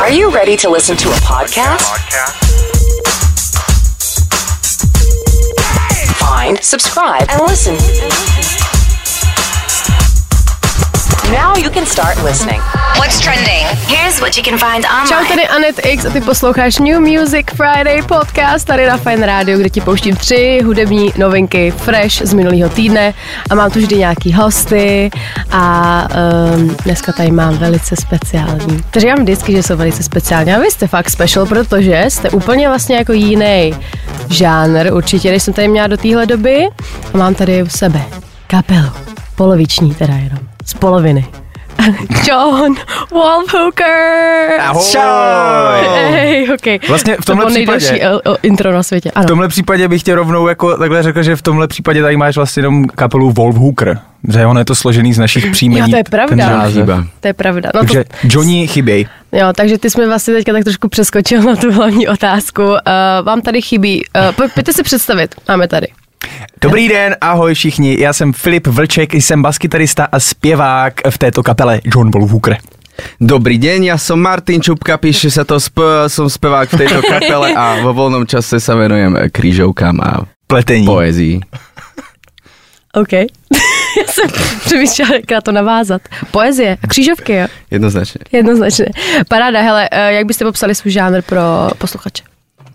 Are you ready to listen to a podcast? Find, subscribe, and listen. Now you can start listening. What's trending? Here's what you can find Čau, online. tady Anet X a ty posloucháš New Music Friday podcast tady na Fine Radio, kde ti pouštím tři hudební novinky fresh z minulého týdne a mám tu vždy nějaký hosty a um, dneska tady mám velice speciální. Říkám vždycky, že jsou velice speciální a vy jste fakt special, protože jste úplně vlastně jako jiný žánr určitě, než jsem tady měla do téhle doby a mám tady u sebe kapelu, poloviční teda jenom, z poloviny. John Wolfhooker! Ahoj! Hej, okay. Vlastně v to tomhle nejdelší případě- el- el- intro na světě. Ano. V tomhle případě bych tě rovnou jako takhle řekl, že v tomhle případě tady máš vlastně jenom kapelu Wolf Hooker. Že ono je to složený z našich příjmení. Jo, to je pravda. To je pravda. No Takže to, Johnny chyběj. jo, takže ty jsme vlastně teďka tak trošku přeskočil na tu hlavní otázku. Uh, vám tady chybí, uh, poj- pojďte si představit, máme tady. Dobrý den, ahoj všichni, já jsem Filip Vlček, jsem baskytarista a zpěvák v této kapele John Wolf Hooker. Dobrý deň, ja som Martin Čupka, píše sa to, sp- som spevák v tejto kapele a vo voľnom čase sa venujem eh, krížovkám a Pletení. poézii. OK. Já jsem přemýšlela, jak na to navázat. Poezie a křížovky, jo? Jednoznačne. Jednoznačně. Paráda, hele, uh, jak byste popsali svůj žánr pro posluchače?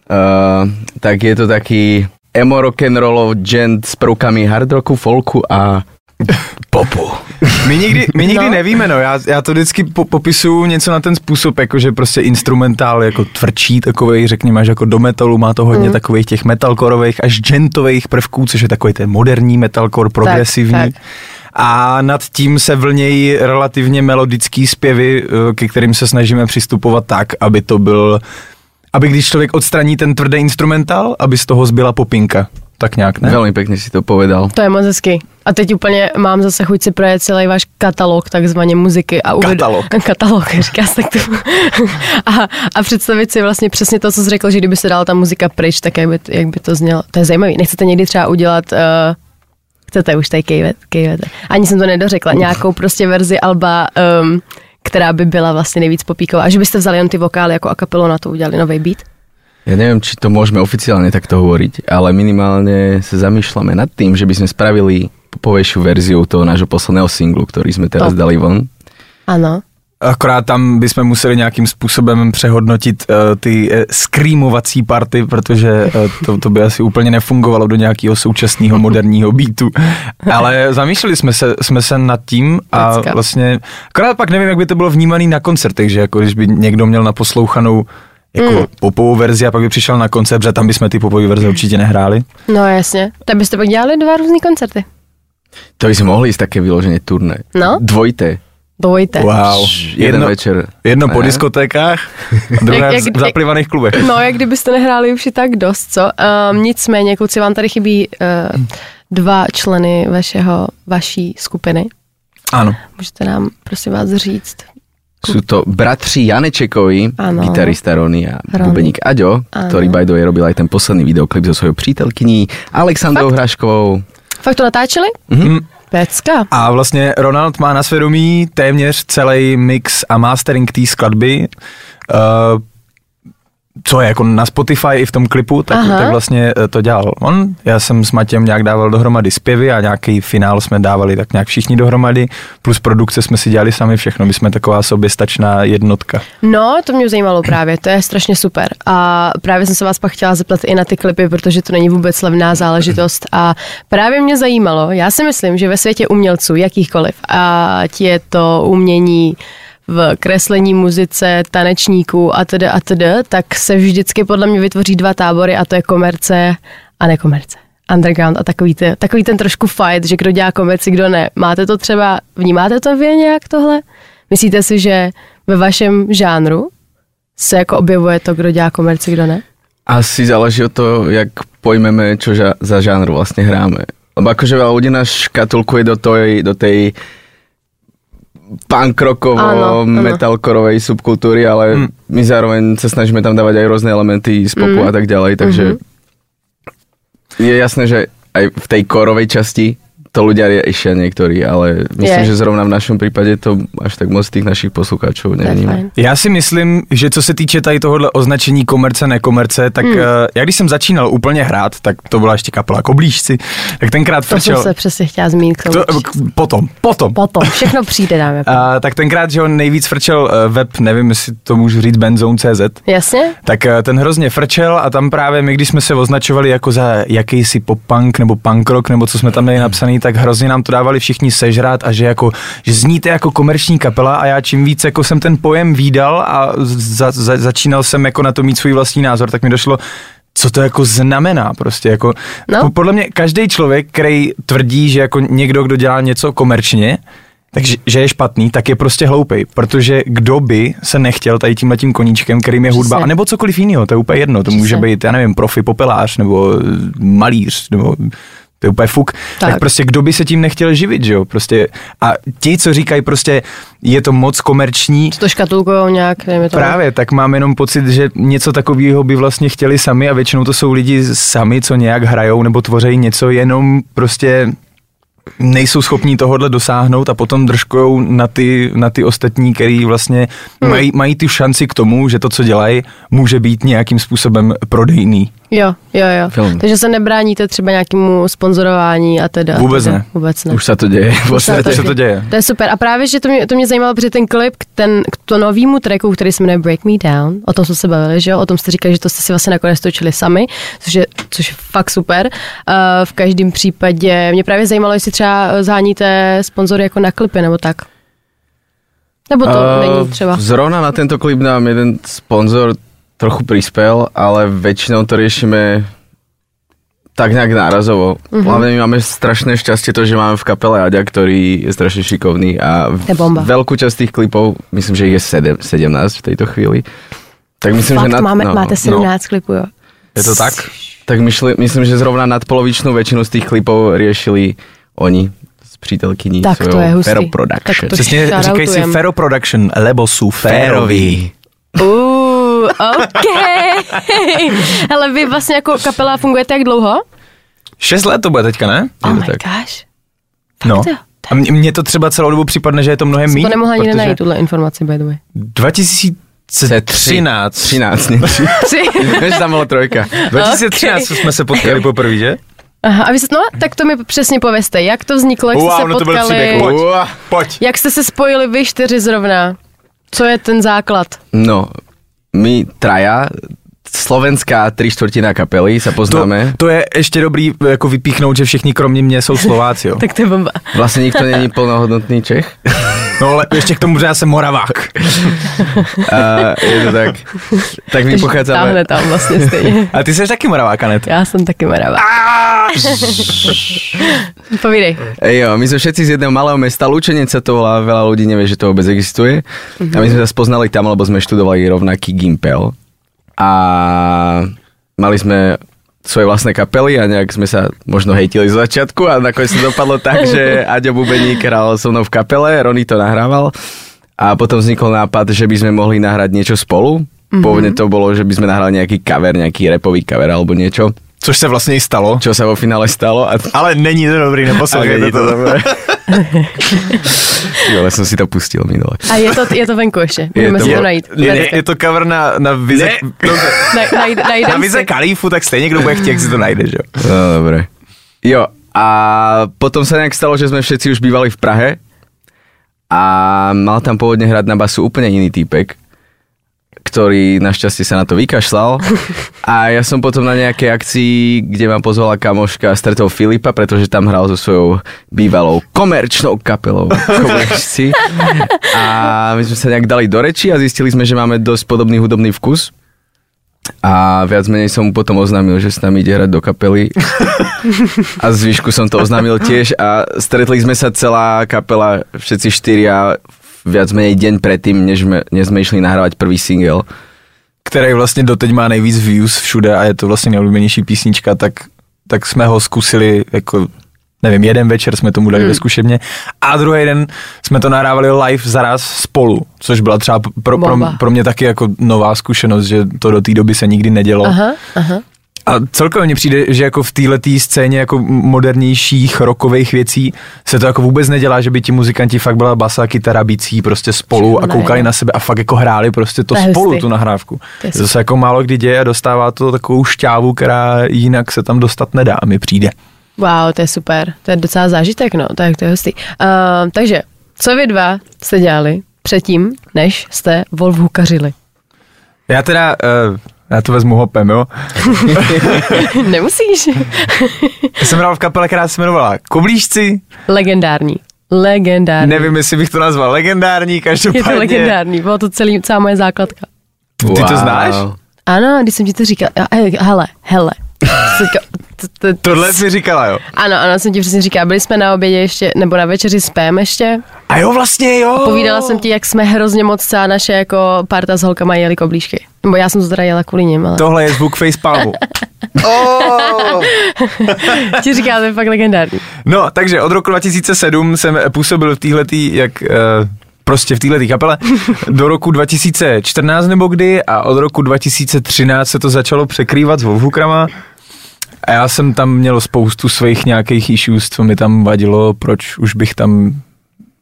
Uh, tak je to taký emo rock'n'rollov gent s prvkami hard rocku, folku a popu. My nikdy, my nikdy No. nevíme, no, já, já to vždycky po, popisuju něco na ten způsob, jakože prostě instrumentál jako tvrdší takovej, řekněme, až jako do metalu má to hodně mm. takových těch metalkorových až gentových prvků, což je takový ten moderní metalcore, progresivní. tak. A nad tím se vlnějí relativně melodický zpěvy, eh, ke kterým se snažíme přistupovat tak, aby to byl, aby když člověk odstraní ten tvrdý instrumentál, aby z toho zbyla popinka. Tak nějak, ne? Veľmi pekne si to povedal. To je moc hezky. A teď úplně mám zase chuť si projet celý váš katalog takzvaně muziky. A uved... Katalog. katalog, říká se tak to. a, a představit si vlastně přesně to, co jsi řekl, že kdyby se dala ta muzika pryč, tak jak by, jak by to znělo. To je zajímavý. Nechcete někdy třeba udělat... Uh, chcete už tady kejvet, kejvete. Ani jsem to nedořekla. Nějakou prostě verzi Alba, um, která by byla vlastně nejvíc popíková. A že byste vzali jen ty vokály jako a kapelu na to udělali nový beat. Ja neviem, či to môžeme oficiálne takto hovoriť, ale minimálne sa zamýšľame nad tým, že by sme spravili popovejšiu verziu toho nášho posledného singlu, ktorý sme teraz To. dali von. Ano. Akorát tam bychom museli nějakým způsobem přehodnotit uh, ty uh, screamovací party, protože uh, to, to by asi úplně nefungovalo do nějakého současného moderního beatu. Ale zamýšleli jsme se, jsme se nad tím a vlastně, akorát pak nevím, jak by to bylo vnímaný na koncertech, že jako když by někdo měl na poslouchanou jako mm. popovou verzi a pak by přišel na koncert, protože tam bychom ty popové verze určitě nehráli. No jasně. Tak byste pak dělali dva různý koncerty. To by sme mohli ísť také vyložené turné. No. Dvojité. Dvojte. Wow. Jeden večer. Jedno po diskotékách a druhé Jak- jak- v zaplivaných klubech. No, jak kdybyste nehráli už i tak dost, co? Um, nicméně, kluci, vám tady chybí uh, dva členy vašeho, vaší skupiny. Ano. Můžete nám, prosím vás, říct? Sú to bratři Janečekovi, gitarista Rony a Rony. bubeník Aďo, Áno. ktorý by the way robil aj ten posledný videoklip so svojou přítelkyní Alexandrou Fakt? Hraškovou. Fakt to natáčeli? Mm. Pecka. A vlastně Ronald má na svědomí téměř celý mix a mastering té skladby. Uh, co je jako na Spotify i v tom klipu, tak, Aha. tak vlastně eh, to dělal on. Já jsem s Matějem nějak dával dohromady zpěvy a nějaký finál jsme dávali tak nějak všichni dohromady, plus produkce jsme si dělali sami všechno, my jsme taková soběstačná jednotka. No, to mě zajímalo právě, to je strašně super. A právě jsem se vás pak chtěla zeptat i na ty klipy, protože to není vůbec levná záležitost. A právě mě zajímalo, já si myslím, že ve světě umělců, jakýchkoliv, ať je to umění v kreslení, muzice, tanečníků a tedy a tedy, tak se vždycky podle mě vytvoří dva tábory a to je komerce a nekomerce. Underground a takový, ty, takový ten trošku fight, že kdo dělá komerci, kdo ne. Máte to třeba, vnímáte to vy nějak tohle? Myslíte si, že ve vašem žánru se jako objevuje to, kdo dělá komerci, kdo ne? Asi záleží od toho, jak pojmeme, čo za žánr vlastne hráme. Lebo akože veľa ľudí nás škatulkuje do tej, do tej punk rockovo, Áno, áno. metalcorovej subkultúry, ale Mm. my zároveň sa snažíme tam dávať aj rôzne elementy z popu Mm. a tak ďalej, takže Mhm. je jasné, že aj v tej korovej časti to ľudia riešia niektorí, ale myslím, Je. že zrovna v našom prípade to až tak moc tých našich poslucháčov To fajn. Já si myslím, že co se týče tady tohohle označení komerce, nekomerce, tak Hmm. mm. já když jsem začínal úplně hrát, tak to byla ještě kapela Koblížci, tak tenkrát To jsem frčel... se přesně chtěla zmínit. To, k- potom, potom. Potom, všechno přijde, dáme. A, tak tenkrát, že on nejvíc frčel eh, web, nevím, jestli to můžu říct, Benzone.cz, Jasně? tak eh, ten hrozně frčel a tam právě my, když jsme se označovali jako za jakýsi pop-punk nebo punk rock, nebo co jsme tam měli napsaný, tak hrozně nám to dávali všichni sežrat a že jako, že zníte jako komerční kapela a já čím víc jako jsem ten pojem výdal a za, za, začínal jsem jako na to mít svůj vlastní názor, tak mi došlo, co to jako znamená prostě jako, No. podle mě každý člověk, který tvrdí, že jako někdo, kdo dělá něco komerčně, takže že je špatný, tak je prostě hloupej, protože kdo by se nechtěl tady tímhle tím koníčkem, kterým je hudba, nebo cokoliv jiného, to je úplně jedno, to může být, já nevím, profi popelář, nebo malíř, nebo to je úplně fuk, tak. Tak. prostě kdo by se tím nechtěl živit, že jo, prostě a ti, co říkají prostě, je to moc komerční, To škatulkujou nějak, nevím, to. Právě, tak mám jenom pocit, že něco takového by vlastně chtěli sami a většinou to jsou lidi sami, co nějak hrajou nebo tvoří něco, jenom prostě nejsou schopní tohohle dosáhnout a potom držkujou na ty, na ty ostatní, který vlastně hmm. mají, mají tu šanci k tomu, že to, co dělají, může být nějakým způsobem prodejný. Jo, jo, jo. Film. Takže se nebráníte třeba nějakému sponzorování a teda. Vůbec teda. ne. Vůbec ne. Už sa to deje. v Už se podstate. se to děje. To je super. A právě, že to mě, to mě zajímalo, protože ten klip k, ten, k to novýmu tracku, který se jmenuje Break Me Down, o tom jsme se bavili, že jo? O tom jste říkali, že to jste si vlastně nakonec točili sami, což je, což je fakt super. Uh, v každém případě mě právě zajímalo, jestli třeba zháníte sponzory jako na klipy nebo tak. Nebo to Eh, není třeba. Zrovna na tento klip nám jeden sponzor trochu prispel, ale väčšinou to riešime tak nejak nárazovo. Mhm. Mm-hmm. Hlavne my máme strašné šťastie to, že máme v kapele Aďa, ktorý je strašne šikovný a veľkú časť tých klipov, myslím, že ich je 7, 17 v tejto chvíli. Tak myslím, Fakt, že nad, máme, no, máte 17 klipů, jo. Je to tak? Tak myšli, myslím, že zrovna nadpolovičnú väčšinu z tých klipov riešili oni s přítelkyní Tak to je hustý. Fero Production. Tak to Přesně říkají si. Fero Production, lebo jsou féroví. Uh, OK. Ale vy vlastně jako kapela fungujete jak dlouho? Šest let to bude teďka, ne? Oh my tak. gosh. No. Jo? A mně- mně to třeba celou dobu připadne, že je to mnohem méně. to nemohla nikde najít, tuhle informaci, by the way. 2013. 13, ne? Tři. Než tam byla trojka. 2013 okay. jsme se potkali poprvé, že? Aha, a vy jste, no, tak to mi přesně povězte, jak to vzniklo, jak jste Wow, se no to byl potkali, příběh, pojď. Pojď. jak jste se spojili vy čtyři zrovna, co je ten základ? No, my traja, slovenská tri štvrtina kapely To, poznáme. to je ještě dobrý jako vypíchnout, že všichni kromě mě jsou Slováci, jo. Tak to je bomba. Vlastne nikto není plnohodnotný Čech. No ale ještě k tomu, že já jsem Moravák. A je to tak. Tak my Táhne pochádzame... tam vlastně stejně. A ty jsi taky Moravák, Anet. Já jsem taky marava. Povídej. Jo, my sme všetci z jedného malého mesta, Lučenec sa to volá, veľa ľudí nevie, že to vôbec existuje. A my sme sa spoznali tam, lebo sme študovali rovnaký Gimpel. A mali sme svoje vlastné kapely a nejak sme sa možno hejtili z začiatku a nakoniec to dopadlo tak, že Aďo Bubeník hral so mnou v kapele, Rony to nahrával a potom vznikol nápad, že by sme mohli nahrať niečo spolu. Mm-hmm. Pôvodne to bolo, že by sme nahrali nejaký cover, nejaký repový cover alebo niečo, Což se vlastně i stalo. čo sa vo finále stalo. A Ale není to dobrý, neposlouchejte není to. dobré. Jo, ale som si to pustil minule. A je to, je to venku ještě, můžeme to- si to je- najít. Je, je, je to cover na, na vize, Ne. Na, na najdem vize si. Kalífu, tak stejně kdo bude chtít, jak si to najde, že jo. No, dobre. Jo, a potom sa nejak stalo, že sme všetci už bývali v Prahe a mal tam pôvodne hrať na basu úplne iný týpek, ktorý našťastie sa na to vykašľal. A ja som potom na nejakej akcii, kde ma pozvala kamoška, stretol Filipa, pretože tam hral so svojou bývalou komerčnou kapelou Komerčci. A my sme sa nejak dali do reči a zistili sme, že máme dosť podobný hudobný vkus. A viac menej som mu potom oznámil, že s nami ide hrať do kapely. A zvyšku som to oznámil tiež a stretli sme sa celá kapela, všetci štyria, viac menej deň predtým, než sme, než sme išli nahrávať prvý single. který vlastně doteď má nejvíc views všude a je to vlastně nejoblíbenější písnička, tak, tak jsme ho zkusili jako nevím, jeden večer jsme tomu dali hmm. ve zkušebně a druhý den jsme to nahrávali live zaraz spolu, což byla třeba pro, pro, pro mě taky jako nová zkušenost, že to do té doby se nikdy nedělo. Aha, aha. A celkově mně přijde, že jako v této scéně jako modernějších rokových věcí se to jako vůbec nedělá, že by ti muzikanti fakt byla basa, kytara, bicí prostě spolu a koukali na sebe a fakt jako hráli prostě to To spolu, tu nahrávku. To je To se jako málo kdy děje a dostává to takovou šťávu, která jinak se tam dostat nedá, mi přijde. Wow, to je super. To je docela zážitek, no. Tak to je hustý. Uh, takže, co vy dva jste dělali předtím, než jste Volvhukařili? Já teda, uh, já to vezmu hopem, jo. Nemusíš. Já jsem hrál v kapele, která se jmenovala Koblížci, Legendární. Legendární. nevím, jestli bych to nazval legendární, Je každopádně. to legendární, bylo to celý, celá moje základka. Ty to znáš? Ano, když jsem ti to říkal, a, e, hele, hele. Tohle jsi říkala, jo. Ano, ano, jsem ti přesně říkala, byli jsme na obědě ještě, nebo na večeři s ještě. A jo, vlastně jo. Povídala jsem ti, jak jsme hrozně moc celá naše jako parta s holkama jeli koblížky. Nebo já jsem to teda jela kvůli nim, ale Tohle je zvuk facepalmu. ti říká, to je fakt legendární. No, takže od roku 2007 jsem působil v téhletý, jak uh, prostě v této kapele do roku 2014 nebo kdy a od roku 2013 se to začalo překrývat s Wolfhukrama a já jsem tam měl spoustu svých nějakých issues, co mi tam vadilo, proč už bych tam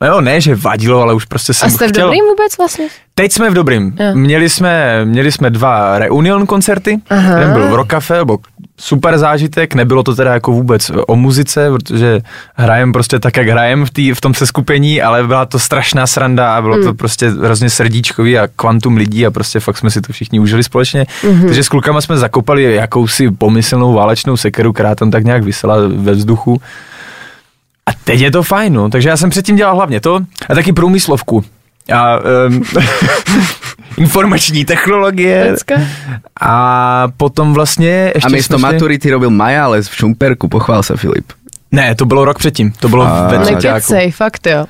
No jo, ne, že vadilo, ale už prostě jsem A jste v chtěl. dobrým vůbec vlastně? Teď jsme v dobrým. Jo. Měli jsme, měli jsme dva reunion koncerty. Aha. Jeden byl v Rock Cafe, byl super zážitek. Nebylo to teda jako vůbec o muzice, protože hrajem prostě tak, jak hrajem v, tý, v tom seskupení, ale byla to strašná sranda a bylo Hmm. to prostě hrozně srdíčkový a kvantum lidí a prostě fakt jsme si to všichni užili společně. Mhm. Takže s klukama jsme zakopali jakousi pomyslnou válečnou sekeru, která tam tak nějak vysela ve vzduchu. A teď je to fajn, no. Takže já jsem předtím dělal hlavně to a taky průmyslovku. A um, informační technologie. Pecka. A potom vlastně ještě A místo jsme maturity robil Majales v Šumperku, pochvál se Filip. Ne, to bylo rok předtím, to bylo A- ve třetíku. Fakt jo.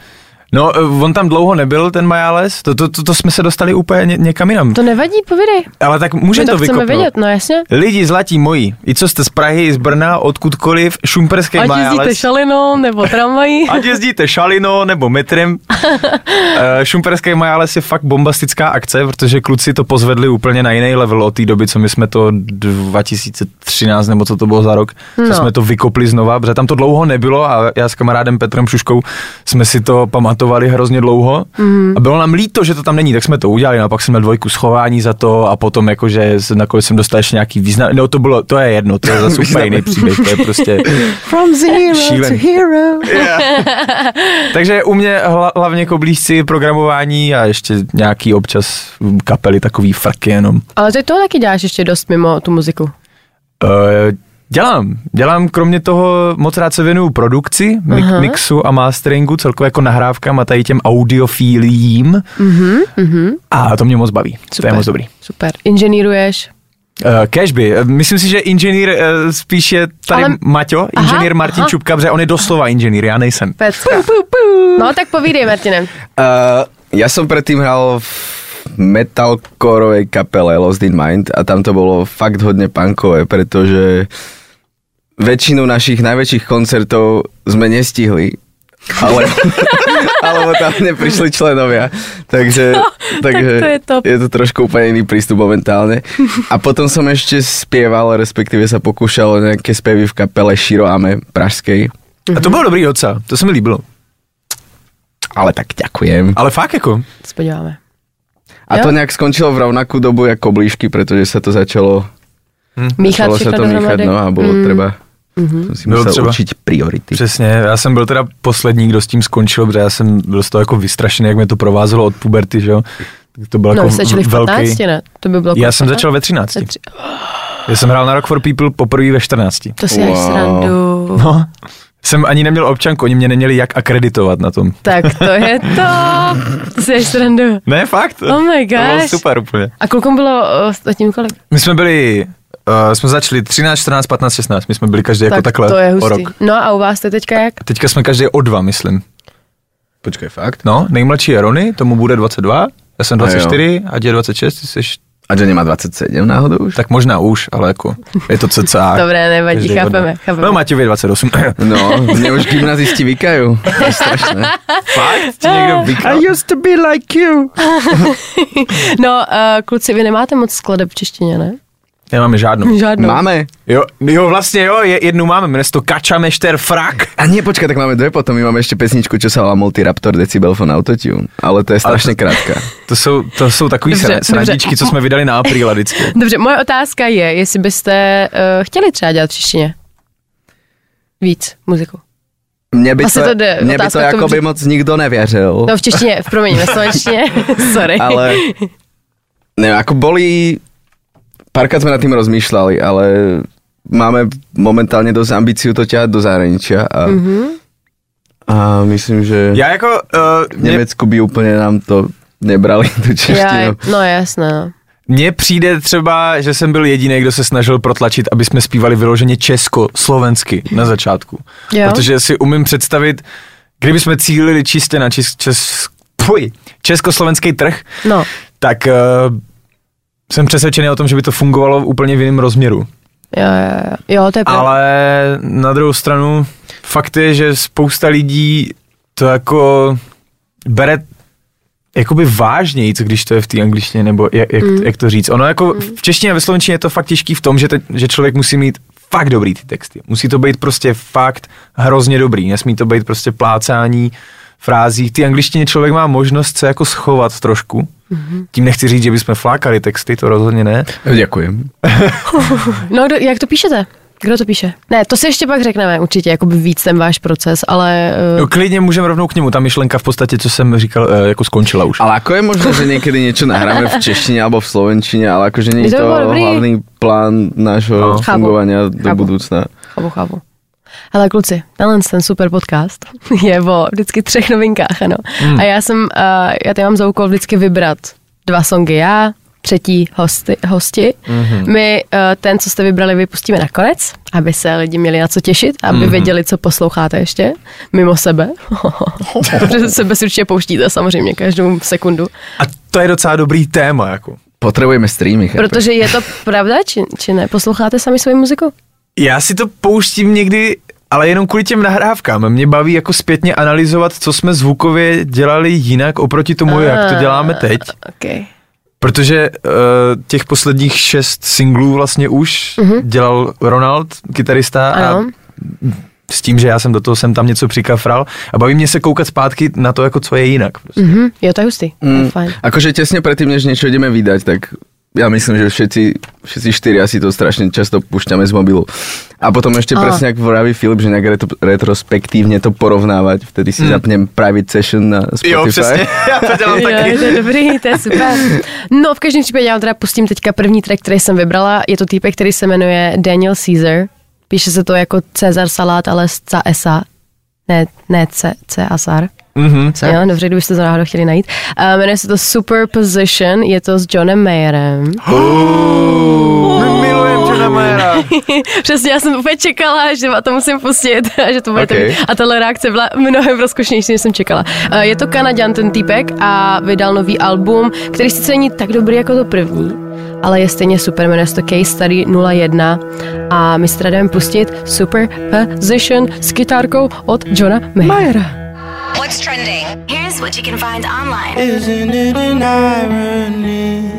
No, eh, on tam dlouho nebyl, ten Majales, to, to, to, to jsme se dostali úplně ně, někam jinam. To nevadí, povídej. Ale tak může My to, to chceme vykopnout. vědět, no jasně. Lidi zlatí moji, i co jste z Prahy, z Brna, odkudkoliv, šumperský Ať jezdíte Majales. šalinou nebo tramvají. Ať jezdíte šalino nebo metrem. Eh, Šumperský Majales je fakt bombastická akce, protože kluci to pozvedli úplně na jiný level od té doby, co my jsme to 2013 nebo co to bylo za rok, co No. jsme to vykopli znova, protože tam to dlouho nebylo a já s kamarádem Petrem Šuškou jsme si to pamatovali hrozně dlouho Mhm. a bylo nám líto, že to tam není, tak jsme to udělali, no a pak jsme měl dvojku schování za to a potom jakože se- nakonec jsem dostal ještě nějaký význam, no to bylo, to je jedno, to je zase úplně jiný příběh, to je prostě From zero Šílený. to hero. Takže u mě hla, hlavně koblížci programování a ještě nějaký občas kapely, takový frky jenom. Ale ty toho taky děláš ještě dost mimo tu muziku. Uh, dělám. Dělám kromě toho moc rád se věnuju produkci, mix, Aha. mixu a masteringu, celkově jako nahrávkám a tady těm audiofíliím. Mhm, A to mě moc baví. To je moc dobrý. Super. Inženýruješ. Uh, Cashby. Uh, Myslím si, že inženýr uh, spíš je tady Ale-. Maťo, Aha, inženýr Martin aha. Čupka, protože on je doslova inženýr, já nejsem. Pecka. No tak povídej, Martine. Uh, ja som predtým hral v metalcoreovej kapele Lost in Mind a tam to bolo fakt hodne punkové, pretože väčšinu našich najväčších koncertov sme nestihli. Ale, alebo tam neprišli členovia. Takže, takže to je top. je to trošku úplne iný prístup momentálne. A potom som ešte spieval, respektíve sa pokúšal o nejaké spevy v kapele Široame pražskej. A to bylo dobrý docela, to se mi líbilo. Ale tak ďakujem. Ale fakt jako, Se podíváme. A Jo. to nejak skončilo v rovnakú dobu ako blížky, pretože sa to začalo, Míchat začalo sa všechno to míchať, no a bolo Mm. Si Bylo musel třeba. určiť priority. Přesně, já jsem byl teda poslední, kdo s tím skončil, protože já jsem byl z toho jako vystrašený, jak mě to provázelo od puberty, že jo. Tak To bylo No, jako začali v velký... 15, ne? To by bylo Já jsem 15? začal ve 13. Ve tři- Já jsem hrál na Rock for People poprvé ve 14. To si Wow. srandu. No, jsem ani neměl občanku, oni mě neměli jak akreditovat na tom. Tak to je to. To si srandu. Ne, fakt. Oh my To bylo gosh. super úplně. A klukům bylo uh, zatím kolik? My jsme byli, uh, jsme začali 13, 14, 15, 16. My jsme byli každý jako tak takhle to je o rok. hustý. No a u vás to teďka jak? Teďka jsme každý o dva, myslím. Počkaj, fakt? No, nejmladší je Rony, tomu bude 22, já jsem A jo. 24, a je 26, ty jsi A že nemá 27 náhodou už? Tak možná už, ale jako je to cca. Dobré, nevadí, každý chápeme, chápeme. No Matějovi je 28. No, mne už gymnazisti vykajú. To je strašné. Fakt? Ti někdo vykal? used to be like you. No, uh, kluci, vy nemáte moc skladeb v češtině, ne? Nemáme žádnou. Žádnou. Máme. Jo, jo, vlastně jo, je, jednu máme, jmenuje se to Kača Mešter Frak. A nie, počkaj, tak máme dve potom. My máme ešte pesničku, čo sa volá Multiraptor Decibelphone Autotune. Ale to je strašne krátka. To jsou, to jsou takový Dobře, dobře, srandičky, co jsme vydali na apríla vždycky. Dobře, moje otázka je, jestli byste uh, chtěli třeba dělat v češtině víc muziku. Mne by Asi to, to jde, mne by to jako by moc nikdo nevěřil. No v češtině, v promiň, ve slovenštině, sorry. ale ne, ako boli, párkrát sme nad tým rozmýšľali, ale máme momentálne dosť ambíciu to ťahať do zahraničia a, mm-hmm. a myslím, že Já jako, uh, v mě, Německu by úplně nám to nebrali tu Já, češtinu. no jasné, mně přijde třeba, že jsem byl jediný, kdo se snažil protlačit, aby jsme zpívali vyloženě česko-slovensky na začátku. Jo. Protože si umím představit, kdyby jsme cílili čistě na čes, čes, puj, československý trh, No, tak uh, jsem přesvědčený o tom, že by to fungovalo úplně v jiném rozměru. jo, jo, jo, jo to je pravda. Ale na druhou stranu fakt je, že spousta lidí to jako bere jakoby vážněji, co když to je v té angličtině, nebo jak, jak, mm. jak to říct. Ono jako v češtině a ve slovenštině je to fakt těžký v tom, že, te, že člověk musí mít fakt dobrý ty texty. Musí to být prostě fakt hrozně dobrý. Nesmí to být prostě plácání frází. V té angličtině člověk má možnost se jako schovat trošku. Mm-hmm. Tím nechci říct, že bychom flákali texty, to rozhodně ne. No, kdo, jak to píšete? Kdo to píše? Ne, to si ještě pak řekneme určitě, jakoby víc ten váš proces, ale... No, Uh, klidně můžeme rovnou k němu. Ta myšlenka v podstatě, co jsem říkal, eh, jako skončila už. Ale ako je možné, že niekedy niečo nahráme v češtine alebo v slovenčine, ale akože nie je To to hlavný plán nášho No. Fungovania do Chápu. budúcna. chápu, chápu. Ale kluci, tenhle ten super podcast je o vždycky třech novinkách, ano. Hmm. A já jsem, uh, já tady mám za úkol vždycky vybrat dva songy já, třetí hosty, hosti. Mm-hmm. My uh, ten, co jste vybrali, vypustíme nakonec, aby se lidi měli na co těšit, aby mm-hmm. věděli, co posloucháte ještě, mimo sebe. Protože sebe si určitě pouštíte samozřejmě každou sekundu. A to je docela dobrý téma, jako. Potrebujeme streamy? Protože je to pravda, či, či ne? Posloucháte sami svoji muziku? Já si to pouštím někdy, ale jenom kvůli těm nahrávkám. Mě baví jako zpětně analyzovat, co jsme zvukově dělali jinak oproti tomu, jak to děláme teď. Okay. Protože uh, těch posledních šest singlů vlastně už mm-hmm. dělal Ronald, kytarista, a Ano. s tím, že já jsem do toho jsem tam něco přikafral a baví mě se koukat zpátky na to, jako co je jinak. Prostě. Mhm. Jo, to je hustý. Mm. Akože tesne predtým, než niečo ideme vydať, tak ja myslím, že všetci, všetci štyri asi to strašne často púšťame z mobilu. A potom ešte Á. presne, ak vraví Filip, že nejak retro, retrospektívne to porovnávať, vtedy si zapnem private session na Spotify. Jo, přesně, já to dělám Jo, taky. to je dobrý, to je super. No, v každém případě já vám teda pustím teďka první track, který jsem vybrala. Je to týpek, který se jmenuje Daniel Caesar. Píše se to jako Cezar salát, ale s CSA. Ne, ne C, C a Mm-hmm. Jo, dobře, kdybyste to náhodou chtěli najít. Uh, jmenuje se to Superposition, je to s Johnem Mayerem. Milujem Johna Mayera. Přesně, já jsem úplně čekala, že to musím pustit a že to bude Okay. A tahle reakce byla mnohem rozkošnější, než jsem čekala. Uh, je to Kanaďan ten týpek a vydal nový album, který sice není tak dobrý jako to první, ale je stejně super, jmenuje se to Case Study 01 a my si jdeme pustit Superposition s kytárkou od Johna Mayera. What's trending? Here's what you can find online. Isn't it an irony?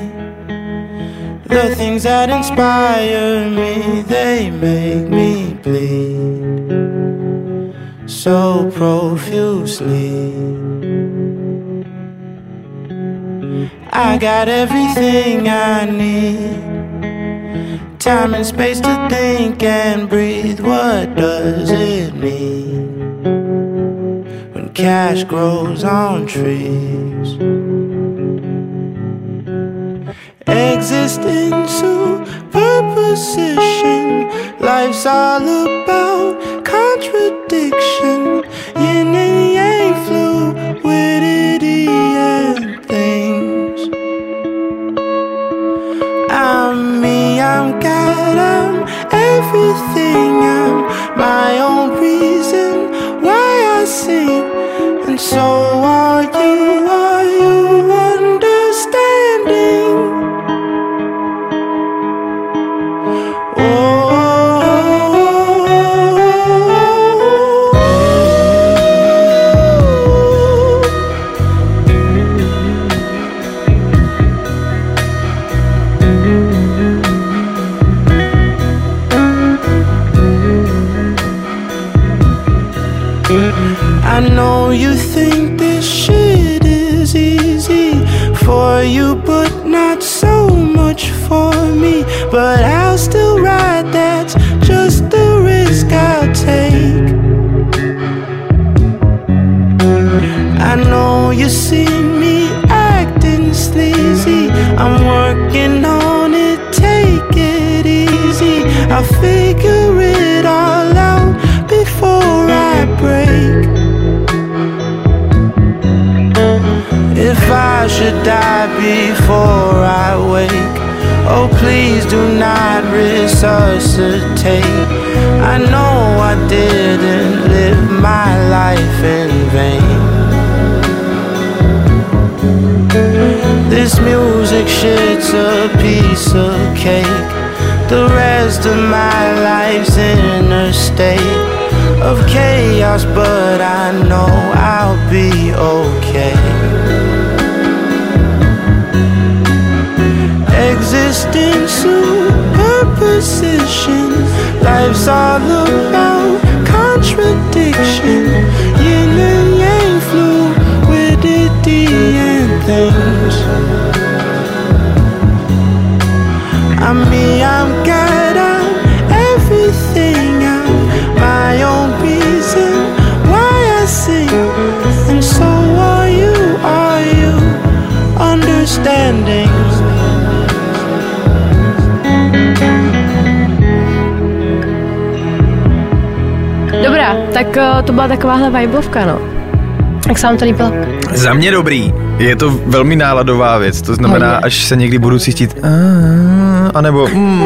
The things that inspire me, they make me bleed so profusely. I got everything I need. Time and space to think and breathe. What does it mean? Cash grows on trees. Existing superposition, life's all about contradiction, yin and yang, fluidity and things. I'm me, I'm God, I'm everything. I'm my own before I wake, oh please do not resuscitate. I know I didn't live my life in vain. This music shit's a piece of cake. The rest of my life's in a state of chaos, but I know I'll be okay. Existence, superposition. Life's all about contradiction. Yin and yang, fluidity and things. Tak eh, to byla takováhle vibovka, no. Jak se vám to líbilo? Za mě dobrý. Je to velmi náladová věc, to znamená, Hodně. až se někdy budu cítit anebo mm,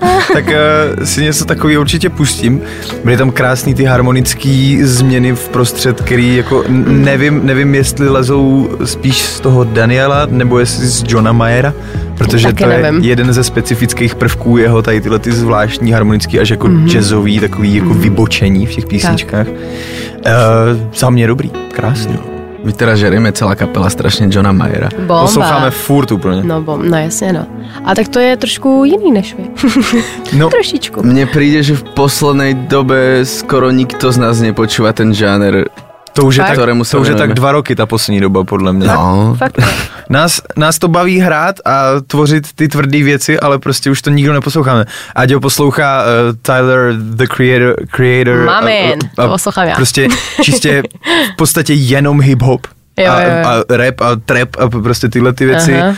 tak uh, si něco takového určitě pustím. Byly tam krásný ty harmonické změny v prostřed, který jako n- nevím, nevím, jestli lezou spíš z toho Daniela, nebo jestli z Johna Mayera, protože Taky to je nevím. jeden ze specifických prvků jeho, tady tyhle ty zvláštní harmonický až jako mm-hmm. jazzový, takový jako vybočení v těch písničkách. Uh, za mě dobrý, krásný. My teraz žerieme celá kapela strašně Johna Mayera. Bomba. Posloucháme furt úplně. No, bom, no jasně, no. A tak to je trošku jiný než vy. No, Trošičku. Mne príde, že v poslednej dobe skoro nikto z nás nepočúva ten žáner. To už je, tak, to už je tak dva roky ta poslední doba, podle mě. No, Fakt. Nás, nás to baví hrát a tvořit ty tvrdé věci, ale prostě už to nikdo neposloucháme. Ať ho poslouchá uh, Tyler, the creator, creator Mamen, to poslouchám já. Prostě čistě v podstatě jenom hip-hop. Jo, a, jo, jo. a rap a trap a prostě tyhle ty věci. Aha. Uh,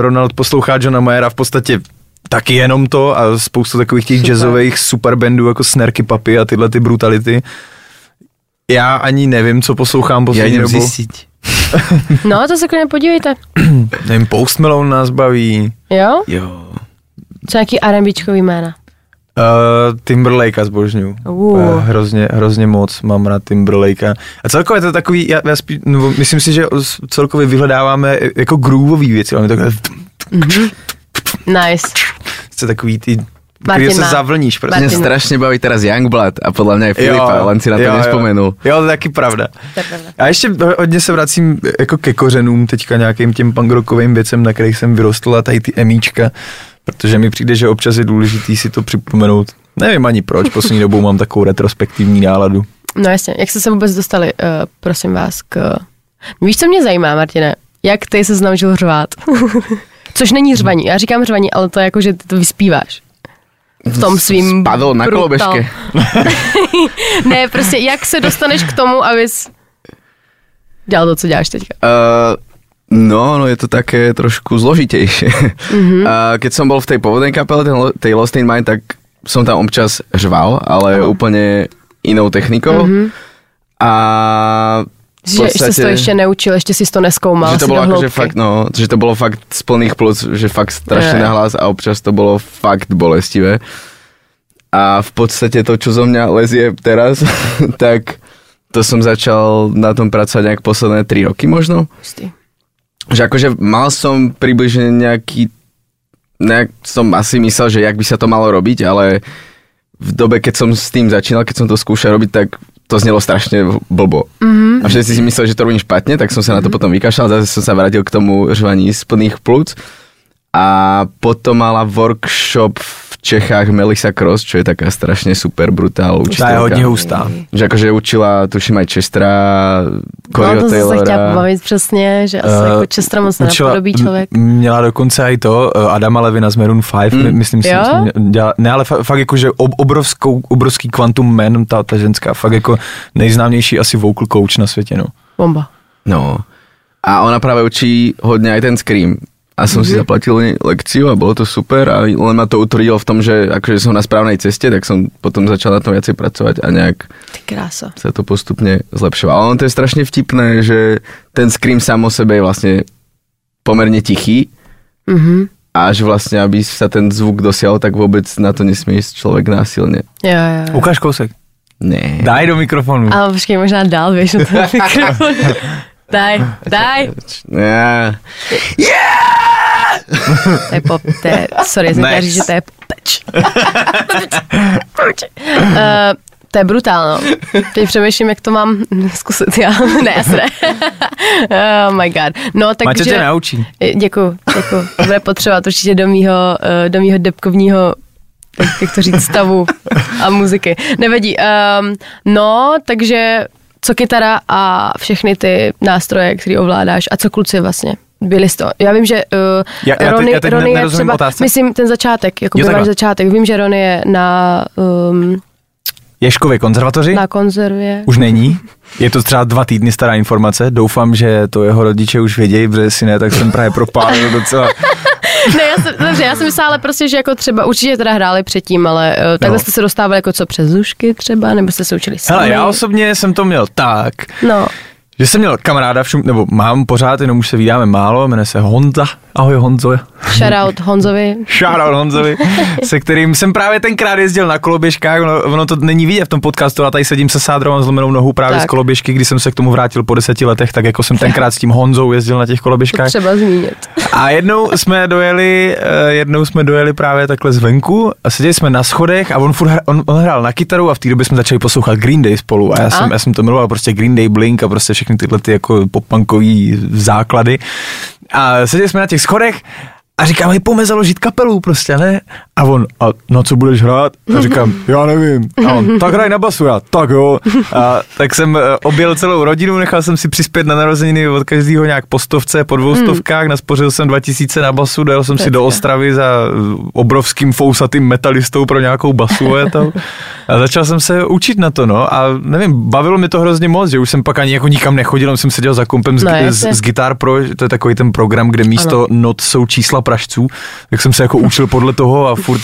Ronald poslouchá Johna Mayera v podstatě taky jenom to a spoustu takových těch Super. jazzových superbandů jako Snerky Papy a tyhle ty brutality. Já ani nevím, co poslouchám poslední idem dobou. zistiť. No, to se klidně podívejte. Nevím, Post Malone nás baví. Jo? Jo. Co nějaký R&Bčkový jména? Uh, Timberlakea zbožňuju. Uh. Uh. Hrozně, hrozně moc mám rád Timberlakea. A celkově to je takový, já, já spíš, no, myslím si, že celkově vyhledáváme jako grooveový věci, ale takové Nice. prostě takový ty, Martin když se má. zavlníš. Prostě. Martin. strašne baví teraz Youngblood a podľa mňa aj Filipa, len si na to jo, nespomenul. Jo. jo, to je taky pravda. A ještě hodně se vracím jako ke kořenům teďka nějakým těm punkrockovým věcem, na kterých jsem vyrostl a tady ty emíčka, protože mi přijde, že občas je důležitý si to připomenout. Nevím ani proč, poslední dobou mám takovou retrospektivní náladu. No jasně, jak jste se vůbec dostali, uh, prosím vás, k... Víš, co mě zajímá, Martine? Jak ty se naučil řvát? Což není řvaní, já říkám řvaní, ale to je jako, že ty to vyspíváš. V tom svým... Spadol na brutal- kolobežke. ne, prostě jak se dostaneš k tomu, abys dělal to, co děláš teďka. Uh, no, no je to také trošku zložitejšie. Mm-hmm. Uh, keď som bol v tej pôvodnej kapele, tej Lost in Mind, tak som tam občas žval, ale uh-huh. úplne inou technikou. Mm-hmm. A Že podstate... jsi to ještě neučil, ještě si to neskoumal. že to do akože hloubky. fakt, no, že to bolo fakt z plných plus, že fakt strašne Je. nahlas a občas to bolo fakt bolestivé. A v podstate to, čo zo mňa lezie teraz, tak to som začal na tom pracovať nejak posledné 3 roky možno. Že akože mal som približne nejaký, nejak som asi myslel, že jak by sa to malo robiť, ale v dobe, keď som s tým začínal, keď som to skúšal robiť, tak to znelo strašne blbo. Mm-hmm. A všetci si mysleli, že to robím špatne, tak som sa na to potom vykašľal, zase som sa vrátil k tomu žvaní z plných plúc. A potom mala workshop v Čechách Melissa Cross, čo je taká strašne super brutál Ta učiteľka. je hodně hustá. Že akože učila, tuším aj Chestera, No Coreyho to jsem se chtěla Taylora. pobavit přesně, že asi Eh, jako Čestra moc učila- nenapodobí člověk. m- Měla dokonce i to, eh, Adama Levina z Maroon 5, mm. myslím si, dělala, ne, ale fa- fakt jako, že ob, obrovskou, obrovský quantum man, ta, ta ženská, fakt jako nejznámější asi vocal coach na světě, no. Bomba. No. A ona práve učí hodne aj ten Scream. A som Mhm. si zaplatil nej- lekciu a bolo to super a len ma to utvrdilo v tom, že akože som na správnej ceste, tak som potom začal na tom viacej pracovať a nejak Ty krása. sa to postupne zlepšovalo. Ale on to je strašne vtipné, že ten Scream sám o sebe je vlastne pomerne tichý Mhm. a že vlastne, aby sa ten zvuk dosiahol, tak vôbec na to nesmie ísť človek násilne. Jo, jo, jo. Ukáž kousek. Ne. Daj do mikrofonu. Ale počkej, možná dál, víš, na ten mikrofon. Daj, daj. Ne. To je pop, to je, sorry, jsem říct, že to je popeč. uh, to je brutálno. Teď přemýšlím, jak to mám zkusit já. ne, ne. oh my god. No, Maťa takže... tě naučí. Děkuju, děkuju. To bude potřebovat určitě do mýho, eh, do mýho depkovního jak, jak to říct, stavu a muziky. Nevadí. Um, no, takže co kytara a všechny ty nástroje, které ovládáš a co kluci vlastně? Byli z toho. Já vím, že uh, Já- já teď- Rony, já teď Rony je třeba, otázce. myslím ten začátek, jako Jo, váš začátek. Vím, že Rony je na, um, Ješkově konzervatoři? na konzervě. Už není. Je to třeba dva týdny stará informace. Doufám, že to jeho rodiče už vědějí, protože si ne, tak jsem právě propálil docela. Ne, já jsem, dobře, já jsem myslela, ale prostě, že jako třeba určitě teda hráli předtím, ale uh, takhle No. jste se dostávali jako co přes zušky třeba, nebo jste se učili sami? Hele, já osobně jsem to měl tak, No, že jsem měl kamaráda, všum, nebo mám pořád, jenom už se vydáme málo, jmenuje se Honza. Ahoj Honzo. shoutout Honzovi. Shoutout Honzovi, se kterým jsem právě tenkrát jezdil na koloběžkách, ono, ono to není vidět v tom podcastu, a tady sedím se Sádrou a zlomenou nohou právě Tak. z koloběžky, když jsem se k tomu vrátil po deseti letech, tak jako jsem tenkrát s tím Honzou jezdil na těch koloběžkách. Třeba zmínit. A jednou jsme dojeli, eh, jednou jsme dojeli právě takhle zvenku a seděli jsme na schodech a on, furt, hra- on, on hrál na kytaru a v té době jsme začali poslouchat Green Day spolu a já jsem, A? já jsem to miloval prostě Green Day, Blink a prostě všechny tyhle ty jako poppunkový základy. A seděli jsme na těch schodech a říkám, hej, pojďme založit kapelu prostě, ne? A on, a na co budeš hrát? A říkám, já nevím. A on, tak hraj na basu, já, tak jo. A tak jsem eh, objel celou rodinu, nechal jsem si přispět na narozeniny od každého nějak po stovce, po dvou stovkách, naspořil jsem 2000 na basu, dojel jsem si do Ostravy za eh, obrovským fousatým metalistou pro nějakou basu a, to. A začal jsem se učit na to, no. A nevím, bavilo mě to hrozně moc, že už jsem pak ani jako nikam nechodil, jsem seděl za kompem z, No, z, jasně. z Guitar Pro, to je takový ten program, kde místo ano. not jsou čísla pražců, tak jsem se jako učil podle toho a furt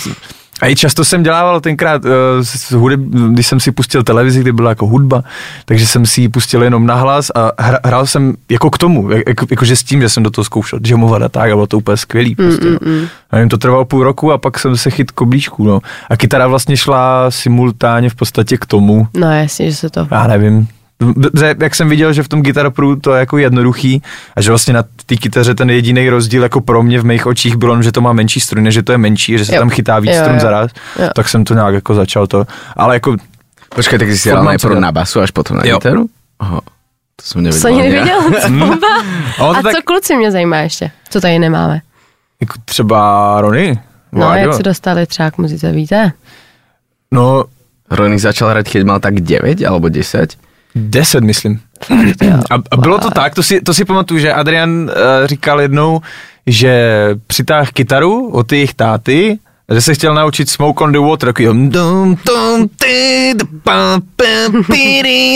a i často jsem dělával tenkrát, uh, s hudeb, když jsem si pustil televizi, kde byla jako hudba, takže jsem si ji pustil jenom nahlas a hra, hrál jsem jako k tomu, jak, jako, jakože s tím, že jsem do toho zkoušel jamovat a tak a bylo to úplně skvělý prostě. Mm, mm, no. A nevím, to trvalo půl roku a pak jsem se chyt koblíčku, no. A kytara vlastně šla simultánně v podstatě k tomu, No jasně, že se to... já nevím, Dobře, jak jsem viděl, že v tom Guitar Pro to je jako jednoduchý a že vlastně na té kytaře ten jediný rozdíl jako pro mě v mých očích bylo, že to má menší struny, že to je menší, že se Jo. tam chytá víc Jo, strun jo. zaraz, Jo. tak jsem to nějak jako začal to, ale jako Počkej, tak ty si najprv co na basu, až potom na Jo. gitaru? Aha, to jsem nevěděl. Co ani ne? neviděl? Co bomba? ono A to tak, co kluci mě zajímá ještě? Co tady nemáme? jako třeba Rony, No, Vláďo. jak se dostali třeba k muzice, víte? no Rony začal hrať, keď mal tak 9 alebo 10. 10 myslím. A, a bylo to tak, to si, to si pamatuju, že Adrian uh, říkal jednou, že přitáhl kytaru od jejich táty, a že se chtěl naučit Smoke on the Water, takový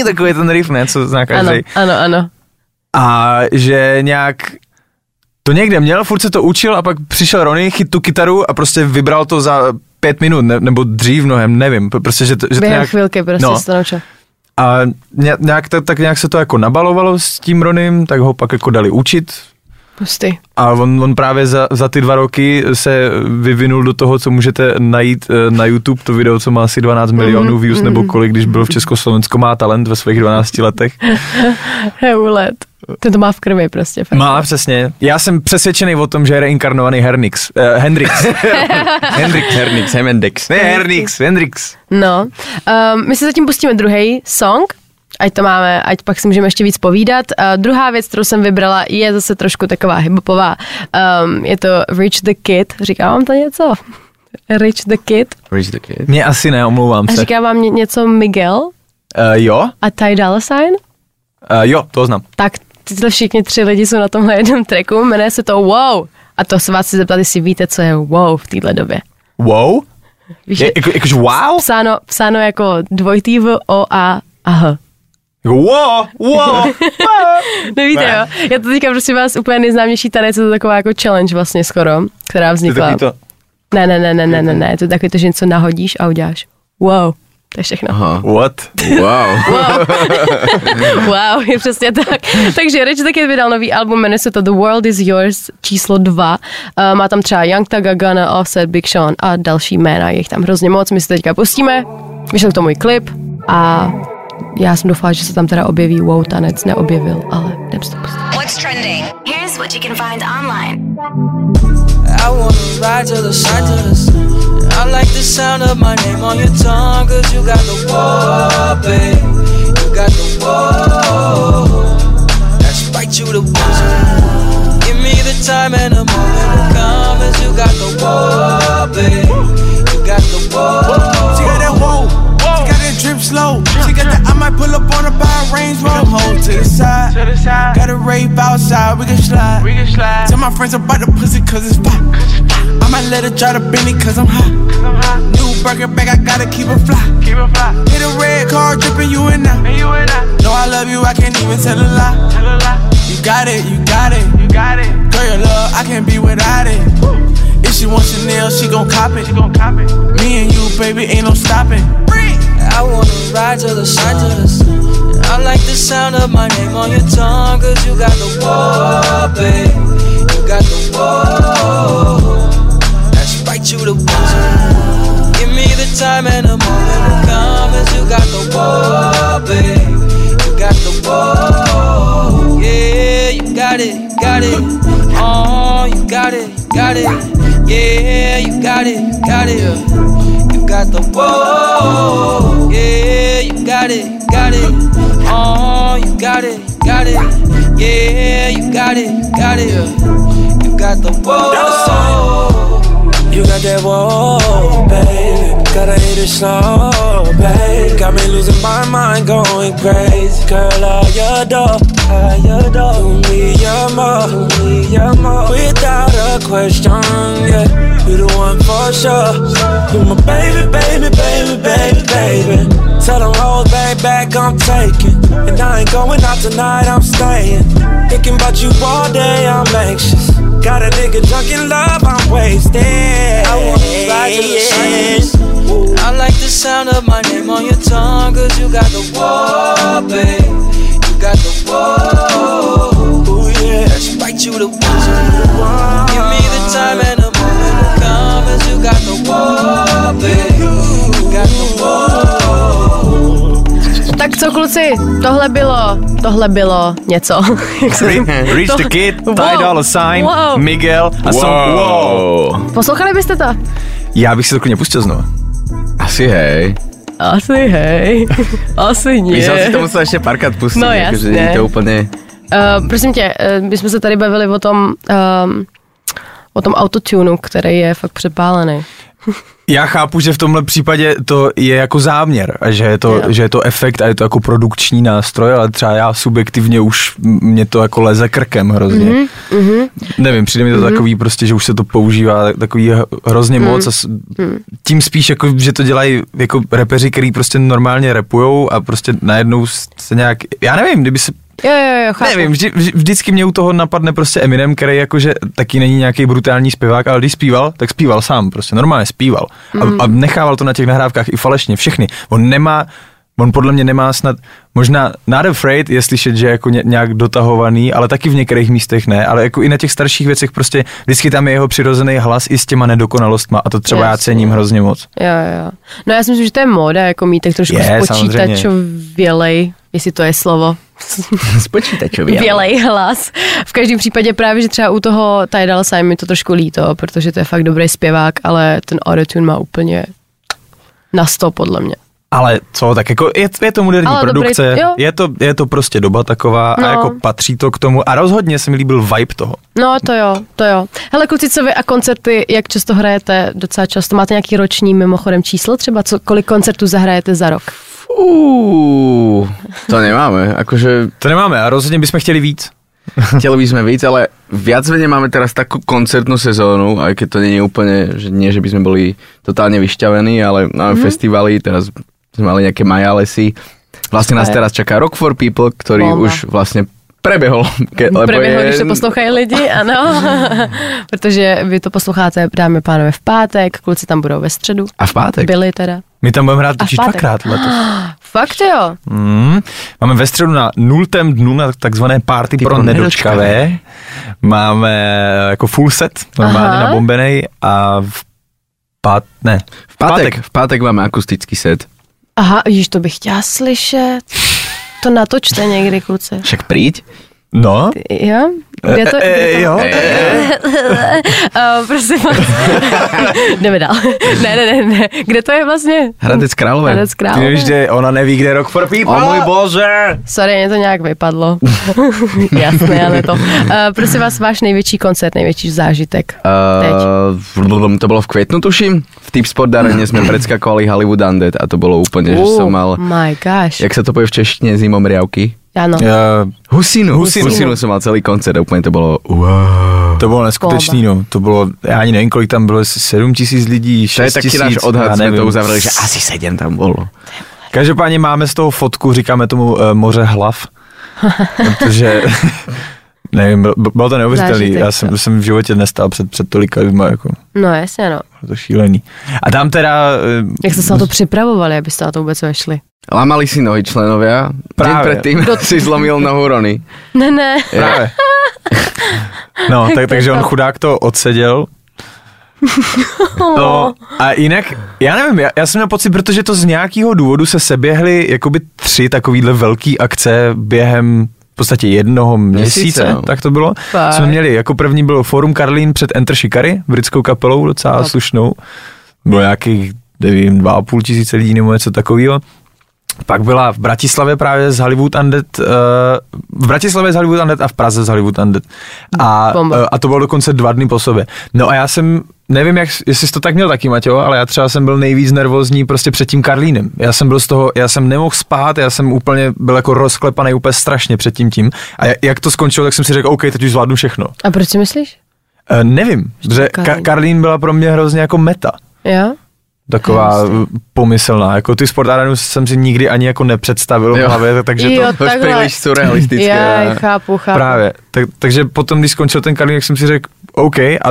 takový ten riff, ne, co zná Ano, každý. ano, ano. A že nějak to někde měl, furt se to učil a pak přišel Ronny, chyt tu kytaru a prostě vybral to za pět minut, ne, nebo dřív mnohem, nevím, prostě, že to, že to Během nějak, chvilky prostě no. se to naučil. A ně- nějak, tak, tak nějak se to jako nabalovalo s tím Ronym, tak ho pak jako dali učit. Pusty. A on, on právě za, za ty dva roky se vyvinul do toho, co můžete najít eh, na YouTube, to video, co má asi 12 milionů views, nebo kolik, když byl v Československu, má talent ve svých 12 letech. Heulet. Ten to má v krvi prostě. Fakt. Má, přesně. Já jsem přesvědčený o tom, že je reinkarnovaný Hernix. Uh, Hendrix. Hendrix. Hernix, Hemendex. Ne, Hernix, Hendrix. No, um, my si zatím pustíme druhý song ať to máme, ať pak si můžeme ještě víc povídat. Uh, druhá věc, kterou jsem vybrala, je zase trošku taková hiphopová. Um, je to Rich the Kid. Říkám vám to něco? Rich the Kid. Rich the Kid. Mě asi ne, omlouvám A se. říká vám ně- něco Miguel Uh, jo? a Ty Dolla Sign? Uh, jo, to znám. Tak tyhle všichni tři lidi jsou na tomhle jednom tracku, jmenuje se to Wow. A to se vás chci zeptat, jestli víte, co je Wow v téhle době. Wow? Víš, Je, jako, jakože wow? psáno, psáno jako dvojitý V, O, A, a H. Jako wow, wow. Nevíte, Ne. jo? Já to teďka prosím vás úplně nejznámější tanec, je to taková jako challenge vlastně skoro, která vznikla. to, Ne, ne, ne, ne, ne, ne, ne, je to takový to, že něco nahodíš a uděláš. Wow. To je všechno. Aha. what? Wow. Wow, je přesně tak. Takže Rich Kid vydal nový album, jmenuje se to The World is Yours číslo 2. Uh, má tam třeba Young Thug, Gunna, Offset, Big Sean a další jména, je jich tam hrozně moc. My to teďka pustíme, vyšel k tomu i klip a já jsem doufala, že se tam teda objeví wow tanec, neobjevil, ale jdem si to pustit. What's trending? Here's what you can find online. I wanna ride to the sun, to the sun. I like the sound of my name on your tongue, cause you got the war, babe. You got the whoa. That's right, you the one. Give me the time and the moment will come, as you got the whoa, babe. Pull up on her by a range road. Hold to the side, to the side. Got a rave outside, we can slide. We can slide. Tell my friends about the pussy cause it's fly. I might let her try to bend it cause I'm hot. New burger bag, I gotta keep it fly. Keep it fly. Hit a red car, dripping you in now. And you in now. No, I love you, I can't even tell a lie. Tell a lie. You got it, you got it, you got it. Girl, your love, I can't be without it. If she wants Chanel, she gon' cop it. She gon' cop it. Me and you, baby, ain't no stopping. I wanna ride to the sun, to the sun. I like the sound of my name on your tongue, cause you got the whoa, babe. You got the whoa. That's right, you the one. Give me the time and the moment will come, as you got the whoa, babe. You got the whoa. Yeah, you got it, got it. Oh, you got it, uh-huh, got it. Yeah, you got it, you got it. You got the whoa, yeah, you got it, got it. Oh, you got it, you got it. Yeah, you got it, got it. You got the whoa. You got that whoa, baby. Gotta hit it slow, babe. Got me losing my mind, going crazy. Girl, I adore, I adore. You me your more, you me your more. Without a question, yeah. You the one for sure. You my baby, baby, baby, baby, baby. Tell them oh, hoes back, back, I'm taking. And I ain't going out tonight, I'm staying. Thinking about you all day, I'm anxious. Got a nigga drunk in love, I'm wasted. Sound of my name on your tongue, cause you got the whoa, babe. You got the whoa. Ooh, yeah. That's right, you the one. Give me the time and the moment will come, as you got the whoa, babe. You got the whoa. Tak co kluci, tohle bylo, tohle bylo něco. Reach the Kid, Ty Wow. Dolla Sign, Wow. Miguel a song Wow. Poslouchali byste to? Já bych si to klidně pustil znovu. Asi hej. Asi hej, asi My jsem si to musel ještě párkrát pustit, No, jasně. není to úplně... Uh, prosím tě, uh, my jsme se tady bavili o tom, um, o tom autotunu, který je fakt přepálený. Já chápu, že v tomhle případě to je jako záměr a že je to, že je to efekt a je to jako produkční nástroj, ale třeba já subjektivně už mě to jako leze krkem hrozně. Mhm, Mm-hmm. Nevím, přijde mi to mm-hmm. takový prostě, že už se to používá takový hrozně Mhm. mm-hmm. moc a s, tím spíš jako, že to dělají jako repeři, který prostě normálně repujou a prostě najednou se nějak, já nevím, kdyby se Jo, jo, jo, chápu. Nevím, vždy, vždy, vždycky mě u toho napadne prostě Eminem, který jakože taky není nějaký brutální zpěvák, ale když zpíval, tak zpíval sám, prostě normálně zpíval. A, a nechával to na těch nahrávkách i falešně, všechny. On nemá, on podle mě nemá snad, možná Not Afraid je slyšet, že jako ně, nějak dotahovaný, ale taky v některých místech ne, ale jako i na těch starších věcech prostě vždycky tam je jeho přirozený hlas i s těma nedokonalostma a to třeba já Jasně. cením hrozně moc. Jo, jo. No já si myslím, že to je móda, jako mít tak trošku Je, spočítačovělej, jestli to je slovo, Z počítačově. vělej hlas. V každém případě právě, že třeba u toho Dolla Sign mi to trošku líto, protože to je fakt dobrý zpěvák, ale ten autotune má úplně na sto podle mě. Ale co, tak jako je, je to moderní Ale dobrý- produkce, jo. je, to, je to prostě doba taková No. a jako patří to k tomu a rozhodně se mi líbil vibe toho. No to jo, to jo. Hele kluci, co vy a koncerty, jak často hrajete docela často? Máte nějaký roční mimochodem číslo třeba? Co, kolik koncertů zahrajete za rok? Uuu, to nemáme. Akože To nemáme a rozhodně bychom chtěli víc. Chtěli by sme víc, ale viac menej máme teraz takú koncertnú sezónu, aj keď to nie je úplne, že nie, že by sme boli totálne vyšťavení, ale máme mm-hmm. festivaly, teraz sme mali nejaké Majalesy. Vlastne nás teraz čaká Rock for People, ktorý Bomba. už vlastne prebehol. Ke, lebo Preběhlo, je, když to poslouchají lidi, ano. Protože vy to posloucháte, dámy a pánové, v pátek, kluci tam budou ve středu. A v pátek? Byli teda. My tam budeme hrát v pátek. dvakrát letos. Fakt jo. Mm. Máme ve středu na nultém dnu na takzvané party Ty pro nedočkavé. nedočkavé. Máme jako full set, normálně na bombenej a v pát, ne, V pátek, v pátek máme akustický set. Aha, již to bych chtěla slyšet. To natočte někdy, kluci. Však príď. No, Jo? Kde to? E, Kde to? e, jo. Uh, prosím vás. Jdeme dál. Ne, ne, ne, ne. Kde to je vlastně? Hradec Králové. Hradec Ty Králové. nevíš, že ona neví, kde je Rock for People. O můj bože! Sorry, mě to nějak vypadlo. Jasné, ale to. Uh, prosím vás, váš největší koncert, největší zážitek. Uh, to bolo v květnu, tuším. V Tip Sport Arene sme predskakovali Hollywood Undead a to bolo úplne, že som mal, my gosh. jak sa to povie v češtine, zimomriavky. Ano. Uh, Husinu. Husinu. Husinu som mal celý koncert a úplne to bolo wow. to bylo neskutečný, no. To bylo, já ani nevím, kolik tam bylo, jestli 7 tisíc lidí, 6 To je tisíc, náš odhad, já sme nevím. to uzavreli, že asi sedem tam bolo. Každopádně máme z toho fotku, říkáme tomu uh, moře hlav, protože nevím, bylo, bylo to neuvěřitelné. Já jsem, jo. jsem v životě nestál před, před tolika lidma, jako No jasně, no. bylo to šílený. A tam teda, uh, Jak jste se na to připravovali, abyste na to vůbec vešli? Lamali si nohy členovia. Deň Práve. predtým si zlomil nohu Rony. Ne, ne. právě. No, tak, takže on chudák to odseděl. No, a jinak, já nevím, já, já jsem měl pocit, protože to z nějakého důvodu se seběhly jakoby tři takovýhle velký akce během v podstatě jednoho měsíce, Měsíce, no. tak to bylo. Fakt. Jsme měli, jako první bylo Forum Karlín před Enter Shikari, britskou kapelou, docela Top. slušnou. Bylo nějakých, nevím, dva a půl tisíce lidí nebo něco takového. Pak byla v Bratislavě právě z Hollywood Undead, uh, v Bratislavě z Hollywood Undead a v Praze z Hollywood Undead. A, Bomba. uh, a to bylo dokonce dva dny po sobě. No a já jsem, nevím, jak, jestli jsi to tak měl taky, Matějo, ale já třeba jsem byl nejvíc nervózní prostě před tím Karlínem. Já jsem byl z toho, já jsem nemohl spát, já jsem úplně byl jako rozklepaný úplně strašně před tím tím. A jak- to skončilo, tak jsem si řekl, OK, teď už zvládnu všechno. A proč si myslíš? Uh, nevím, že Ka- Karlín. Karlín byla pro mě hrozně jako meta Jo? Taková Jasně. pomyslná. Jako ty sport arenu jsem si nikdy ani jako nepředstavil v Jo. hlavě, takže Jo, to To už Takhle. príliš surrealistické. Já chápu, chápu. právě. Tak, takže potom, když skončil ten Karlín, tak jsem si řekl, OK, a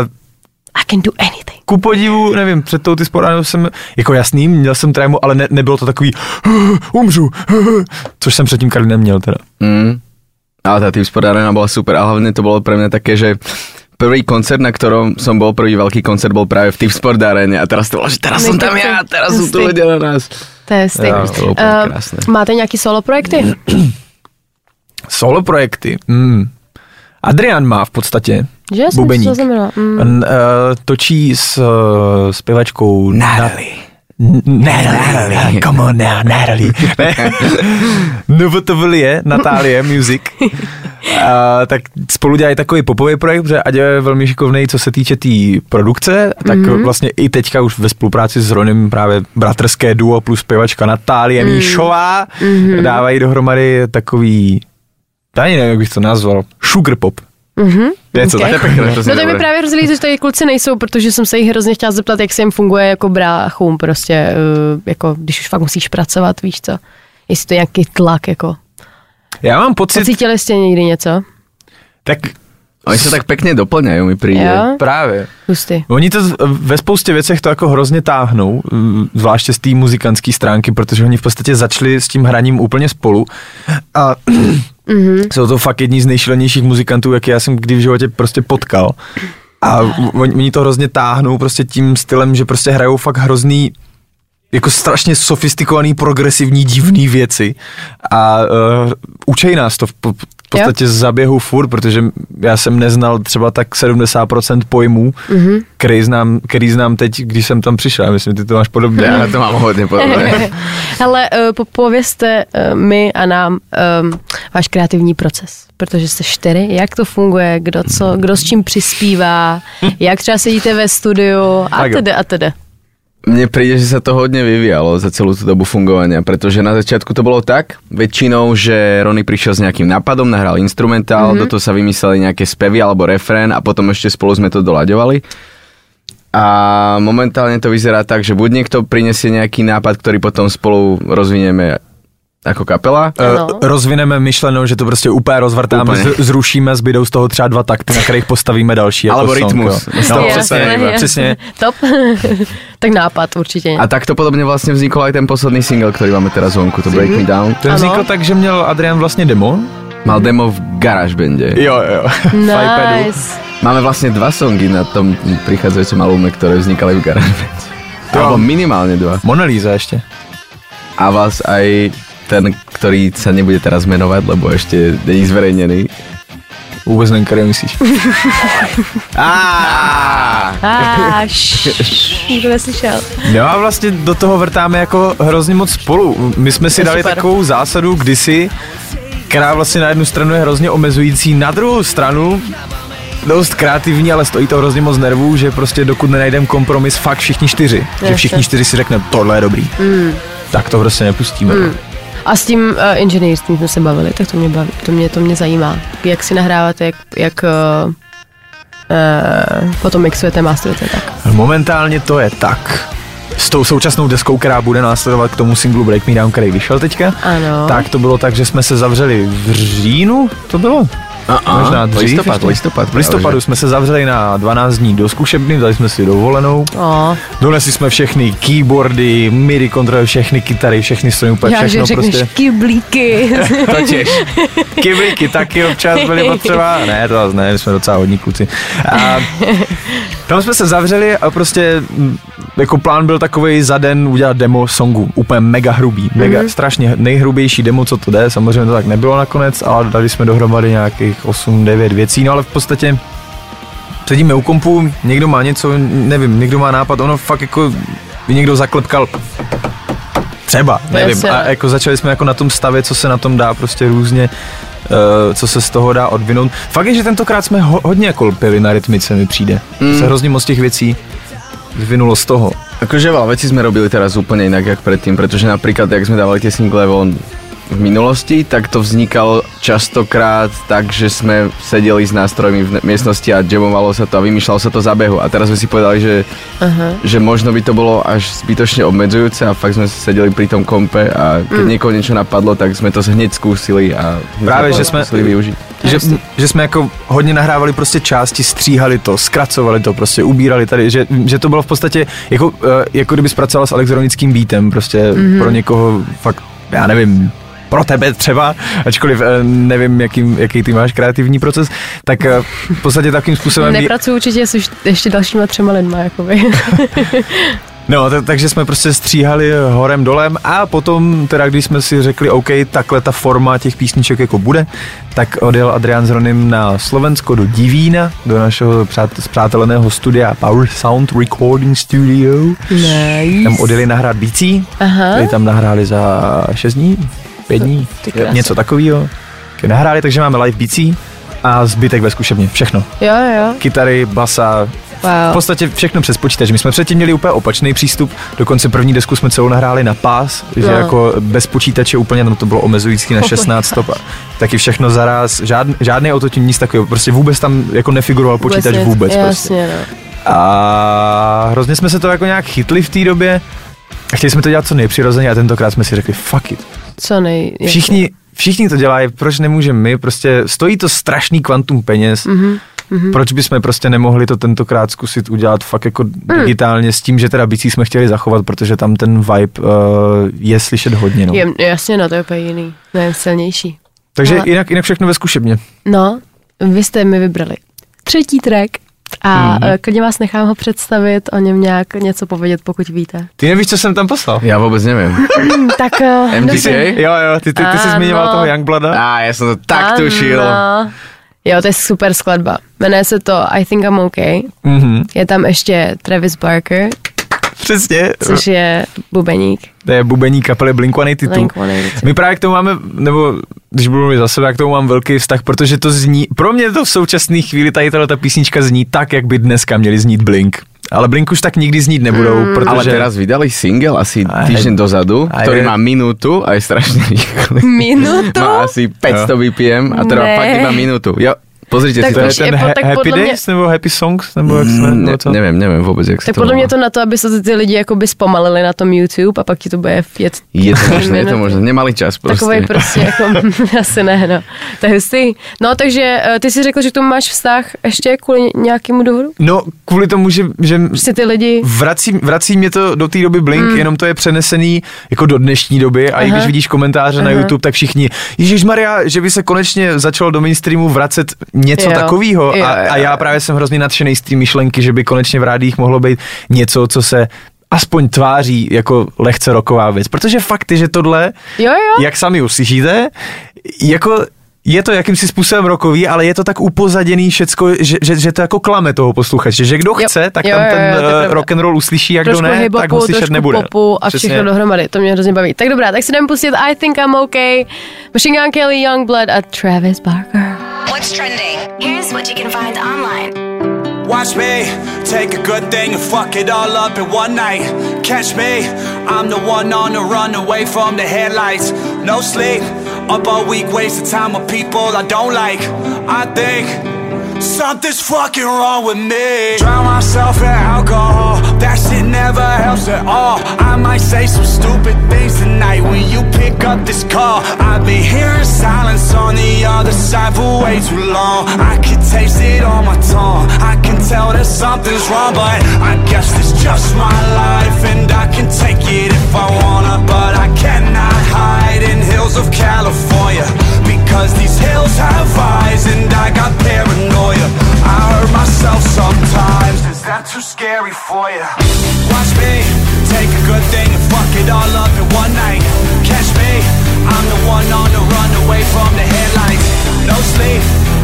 I can do anything. ku podivu, nevím, před tou ty sport arenou jsem, jako jasný, měl jsem trému, ale ne, nebylo to takový, umřu, což jsem před tím Karlínem měl teda. Mm. Ale tá Tip Sport Arena bola super a hlavne to bolo pre mňa také, že prvý koncert, na ktorom som bol, prvý veľký koncert bol práve v Tip Sport Arene a teraz to bolo, že teraz som tam ja, teraz sú tu ľudia na nás. To je styk. To Eh, krásné. máte nějaký solo projekty? Solo projekty. Mm. Adrian má v podstatě Že jsem bubeník. to znamená. Mm. On uh, točí s uh, zpěvačkou Natalie. Natalie, come on now, Natalie. Ne? no to byl je, Natálie Music. Uh, tak spolu dělají takový popový projekt, protože Aďa je velmi šikovný, co se týče té tý produkce, tak mm-hmm. vlastně i teďka už ve spolupráci s Ronem právě bratrské duo plus zpěvačka Natálie mm. Míšová mm-hmm. dávají dohromady takový, já ani nevím, jak bych to nazval, sugar pop. Mhm. Něco Okay. tak. Pekné, No to mi právě hrozně líto, že tady kluci nejsou, protože jsem se jich hrozně chtěla zeptat, jak se jim funguje jako bráchům, prostě, uh, jako když už fakt musíš pracovat, víš co? Jestli to je nějaký tlak, jako. Já mám pocit, Pocítili jste někdy něco? tak Oni sa tak pekne doplňajú, mi príde. Jo? právě. Hustý. Oni to z- ve spoustě věcech to jako hrozně táhnou, mm, zvláště z té muzikantské stránky, protože oni v podstatě začali s tím hraním úplně spolu a Mhm. jsou to fakt jedni z nejšilenějších muzikantů, jak já jsem kdy v životě prostě potkal. A oni, oni to hrozně táhnou prostě tím stylem, že prostě hrajou fakt hrozný jako strašně sofistikovaný, progresivní, divný věci a uh, učej nás to v, podstatě z zaběhu furt, protože já jsem neznal třeba tak 70% pojmů, mm-hmm. který, znám, který znám teď, když jsem tam přišel. Já myslím, ty to máš podobně. Já to mám hodně podobné. Hele, uh, po- povězte uh, mi a nám um, váš kreativní proces, protože jste čtyři, jak to funguje, kdo, co, kdo s čím přispívá, jak třeba sedíte ve studiu a jo. tedy a tedy. Mne príde, že sa to hodne vyvíjalo za celú tú dobu fungovania, pretože na začiatku to bolo tak, väčšinou, že Rony prišiel s nejakým nápadom, nahral instrumentál, mm-hmm. do toho sa vymysleli nejaké spevy alebo refrén a potom ešte spolu sme to dolaďovali. A momentálne to vyzerá tak, že buď niekto prinesie nejaký nápad, ktorý potom spolu rozvinieme ako kapela, Ano. Uh, rozvineme myšlenou, že to prostě úplně rozvrtáme, Úplně. z, zrušíme, zbydou z toho třeba dva takty, na kterých postavíme další. Jako Alebo song, rytmus. No, Jasné, přesně, jasné. přesně. Top. tak nápad určitě. A takto podobne vlastne vznikol aj ten posledný single, ktorý máme teraz vonku, to Break Me Down. Ten Ano. vznikl tak, že měl Adrian vlastně demo. Mal demo v GarageBande. Jo, jo. nice. Máme vlastne dva songy na tom prichádzajúcom albume, ktoré vznikali v GarageBande. Alebo minimálne dva. Mona Lisa ještě. A vás aj ten, ktorý sa nebude teraz menovať, lebo ešte není zverejnený. Vůbec nevím, který myslíš. A, šš, nikdo neslyšel. No a vlastně do toho vrtáme jako hrozně moc spolu. My jsme si dali takovou zásadu kdysi, která vlastně na jednu stranu je hrozně omezující, na druhou stranu dost kreativní, ale stojí to hrozně moc nervů, že prostě dokud nenajdeme kompromis fakt všichni čtyři, že všichni čtyři si řekne, tohle je dobrý, mm. tak to prostě nepustíme. Mm. A s tím uh, inženýrstvím jsme se bavili, tak to mě, baví, to mě, to mě zajímá. Jak si nahráváte, jak, jak uh, uh, potom mixujete, masterujete, tak. Momentálně to je tak. S tou současnou deskou, která bude následovat k tomu singlu Break Me Down, který vyšel teďka, Ano. tak to bylo tak, že jsme se zavřeli v říjnu, to bylo? A, Možná dřív listopad, ještě. listopad. V listopadu jsme se zavřeli na 12 dní do zkušebny, dali jsme si dovolenou. O, Donesli jsme všechny keyboardy, MIDI kontroly, všechny kytary, všechny stroje, úplně já, že všechno prostě. kyblíky. To těž. Kyblíky taky občas byly potřeba. Ne, to zase ne, my jsme docela hodní kluci. A tam jsme se zavřeli a prostě jako plán byl takový za den udělat demo songu. Úplně mega hrubý. Mega, mm-hmm. strašně nejhrubější demo, co to jde. Samozřejmě to tak nebylo nakonec, ale dali jsme dohromady nějakých 8-9 věcí. No ale v podstatě sedíme u kompu, někdo má něco, nevím, někdo má nápad, ono fakt jako by někdo zaklepkal třeba, nevím, a jako začali jsme jako na tom stavě, co se na tom dá prostě různě, uh, co se z toho dá odvinout. Fakt je, že tentokrát jsme ho, hodně jako lpili na rytmice, mi přijde. Mm. Se hrozně moc těch věcí vyvinulo z toho. Akože veľa vecí sme robili teraz úplne inak, jak predtým, pretože napríklad, jak sme dávali tie single von v minulosti, tak to vznikalo častokrát tak, že sme sedeli s nástrojmi v miestnosti a jamovalo sa to a vymýšľalo sa to za behu. A teraz sme si povedali, že, uh-huh. že možno by to bolo až zbytočne obmedzujúce a fakt sme sedeli pri tom kompe a keď mm. niekoho niečo napadlo, tak sme to hneď skúsili a hneď Právě, že jsme- skúsili využiť. Že, že jsme jako hodně nahrávali prostě části, stříhali to, zkracovali to, prostě ubírali tady, že, že to bylo v podstatě jako, eh, jako kdyby zpracoval s elektronickým beatem, prostě mm-hmm. pro někoho fakt, já nevím, pro tebe třeba, ačkoliv eh, nevím, jaký, jaký ty máš kreativní proces, tak eh, v podstatě takým způsobem... Nepracuji určitě s ještě dalšíma třema lidma, jakoby. No, t- takže jsme prostě stříhali horem dolem a potom teda, když jsme si řekli, OK, takhle ta forma těch písniček jako bude, tak odjel Adrián s Ronym na Slovensko do Divína, do našeho přát, zpřáteleného studia Power Sound Recording Studio. nice. Tam odjeli nahrát bicí, Aha. který tam nahráli za 6 dní, 5 dní, něco takového. Nahráli, takže máme live bicí a zbytek ve zkušebně, všechno. Jo, jo. Kytary, basa, v Wow. podstatě všechno přes počítač. My jsme předtím měli úplně opačný přístup, dokonce první desku jsme celou nahráli na pás, že No. jako bez počítače úplně tam to bylo omezující na 16 stop. a Taky všechno zaraz, žádný, žádný autotune, nic takového, prostě vůbec tam jako nefiguroval počítač nic. vůbec. Prostě. Jasně, no. A hrozně jsme se to jako nějak chytli v té době a chtěli jsme to dělat co nejpřirozeně a tentokrát jsme si řekli fuck it. Co nej... jasně. Všichni, všichni to dělají, proč nemůžeme my, prostě stojí to strašný kvantum peněz, mm-hmm. Proč bychom prostě nemohli to tentokrát zkusit udělat fakt jako mm. digitálně s tím, že teda bicí jsme chtěli zachovat, protože tam ten vibe uh, je slyšet hodně. No. Je, jasně, no to je úplně jiný. Ne, silnější. Takže Ale- jinak, jinak všechno ve zkušebně. No, vy jste mi vybrali třetí track A mm-hmm. klidně vás nechám ho představit, o něm nějak něco povědět, pokud víte. Ty nevíš, co jsem tam poslal? Já vůbec nevím. tak... Uh, MGK? Jo, jo, ty, ty, ty jsi zmiňoval toho Youngblooda. A já jsem to tak tušil. Ano. Jo, to je super skladba. Jmenuje se to I Think I'm Okay. Mhm, Je tam ještě Travis Barker, přesně. což je bubeník. To je bubení kapely Blink-182. Blink-182. My právě k tomu máme, nebo když budu mluvit za sebe, já k tomu mám velký vztah, protože to zní, pro mě to v současné chvíli tady ta písnička zní tak, jak by dneska měli znít Blink. Ale Blink už tak nikdy znít nebudou, Mm. protože... Ale teraz vydali single asi týždeň dozadu, Aj. ktorý má minútu a je strašne rýchly. Minutu? Má asi 500 BPM a trvá fakt iba minútu. Jo, pozrite Tak si to to. je ten je po- ha- tak Happy podle mě- Days, nebo Happy Songs, nebo jak se Mm, ne, co? neviem, neviem vôbec, jak sa Tak to podle mě to na to, aby se ty lidi jakoby zpomalili na tom YouTube a pak ti to bude jet Je to možné, je to možné. Nemali čas Takový proste. prostě jako, asi ne, no. To je hustý. No, takže eh, ty si řekl, že k tomu máš vztah ještě kvůli nějakému důvodu? No, kvůli tomu, že, že Prostě ty lidi... vrací, vrací mě to do té doby Blink, mm. jenom to je přenesený jako do dnešní doby a i Aha. když vidíš komentáře na Aha. YouTube, tak všichni, Ježíš Maria, že by se konečně začalo do mainstreamu vracet něco Jo. takového a, a já právě jsem hrozně nadšený z té myšlenky, že by konečně v rádích mohlo být něco, co se aspoň tváří jako lehce roková věc, protože fakt je, že tohle, Jo, jo. jak sami uslyšíte, jako je to jakýmsi způsobem rokový, ale je to tak upozaděný všecko, že, že, že to jako klame toho posluchače, že kdo Jo. chce, tak Jo, tam jo, ten jo, eh, rock and roll uslyší, jak kdo ne, tak ho slyšet nebude. popu a Přesně. všechno dohromady. To mě hrozně baví. Tak dobrá, tak si jdeme pustit I Think I'm Okay, Machine Gun Kelly, Youngblood a Travis Barker. What's trending? Here's what you can find online. Watch me take a good thing and fuck it all up in one night. Catch me, I'm the one on the run away from the headlights. No sleep, up all week, wasting time with people I don't like. I think something's fucking wrong with me. Drown myself in alcohol, that shit never helps at all. I might say some stupid things tonight when you pick up this call. I've been hearing silence on the other side for way too long. I can taste it on my tongue. I can tell that something's wrong, but I guess it's just my life, and I can take it if I wanna. But I cannot hide in hills of California because these hills have eyes, and I got paranoia. I hurt myself sometimes. Is that too scary for you? Good thing and fuck it all up in one night. Catch me, I'm the one on the run away from the headlights. No sleep,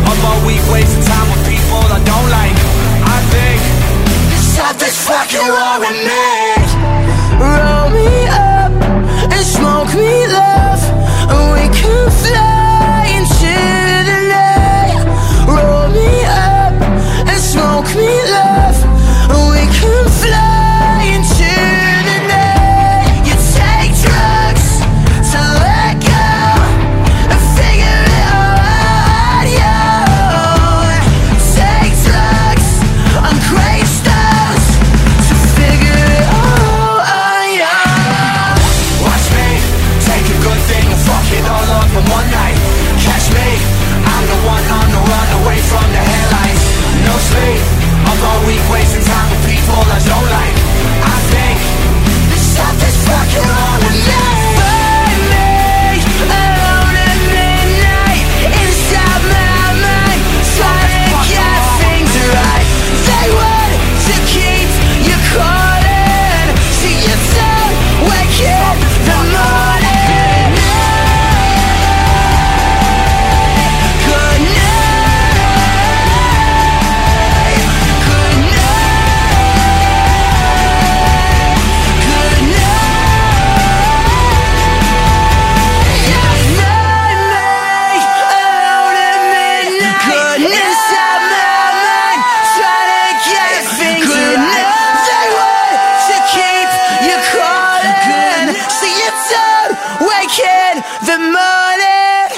up all week wasting time with people I don't like. I think something's fucking wrong with me. Roll me up and smoke me love, and we can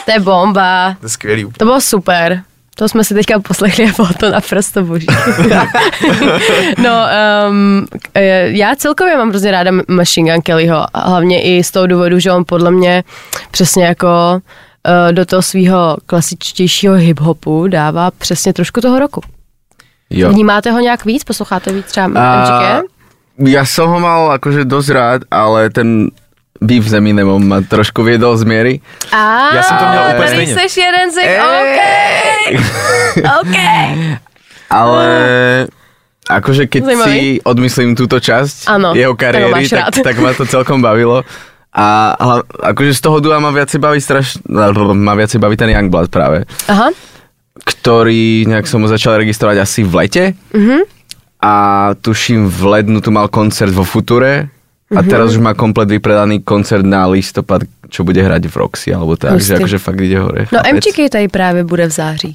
To je bomba. To je skvělý. To bylo super. To jsme si teďka poslechli a bylo to naprosto boží. no, um, já celkově mám hrozně ráda Machine Gun Kellyho, a hlavně i z toho důvodu, že on podle mě přesně jako uh, do toho svého klasičtějšího hip-hopu dává přesně trošku toho roku. Jo. Vnímáte ho nějak víc? Posloucháte víc třeba A, MGK? ja som ho mal akože dosť rád, ale ten beef s Eminemom ma trošku viedol z miery. A Já jsem to měl úplně tady stejně. seš jeden z nich, OK, OK. ale akože keď Zajímavý. si odmyslím túto časť Áno, jeho kariéry, tak, tak ma to celkom bavilo. A hla- akože z toho dua ma viacej baví strašne, ma viacej baví ten Youngblood práve, Aha, ktorý nejak som ho začal registrovať asi v lete. Mhm. A tuším v lednu tu mal koncert vo Future. A Mhm. teraz už má komplet vypredaný koncert na listopad, čo bude hrať v Roxy, alebo tak, že Hustý. akože fakt ide hore. no chlapec. MGK tady právě bude v září.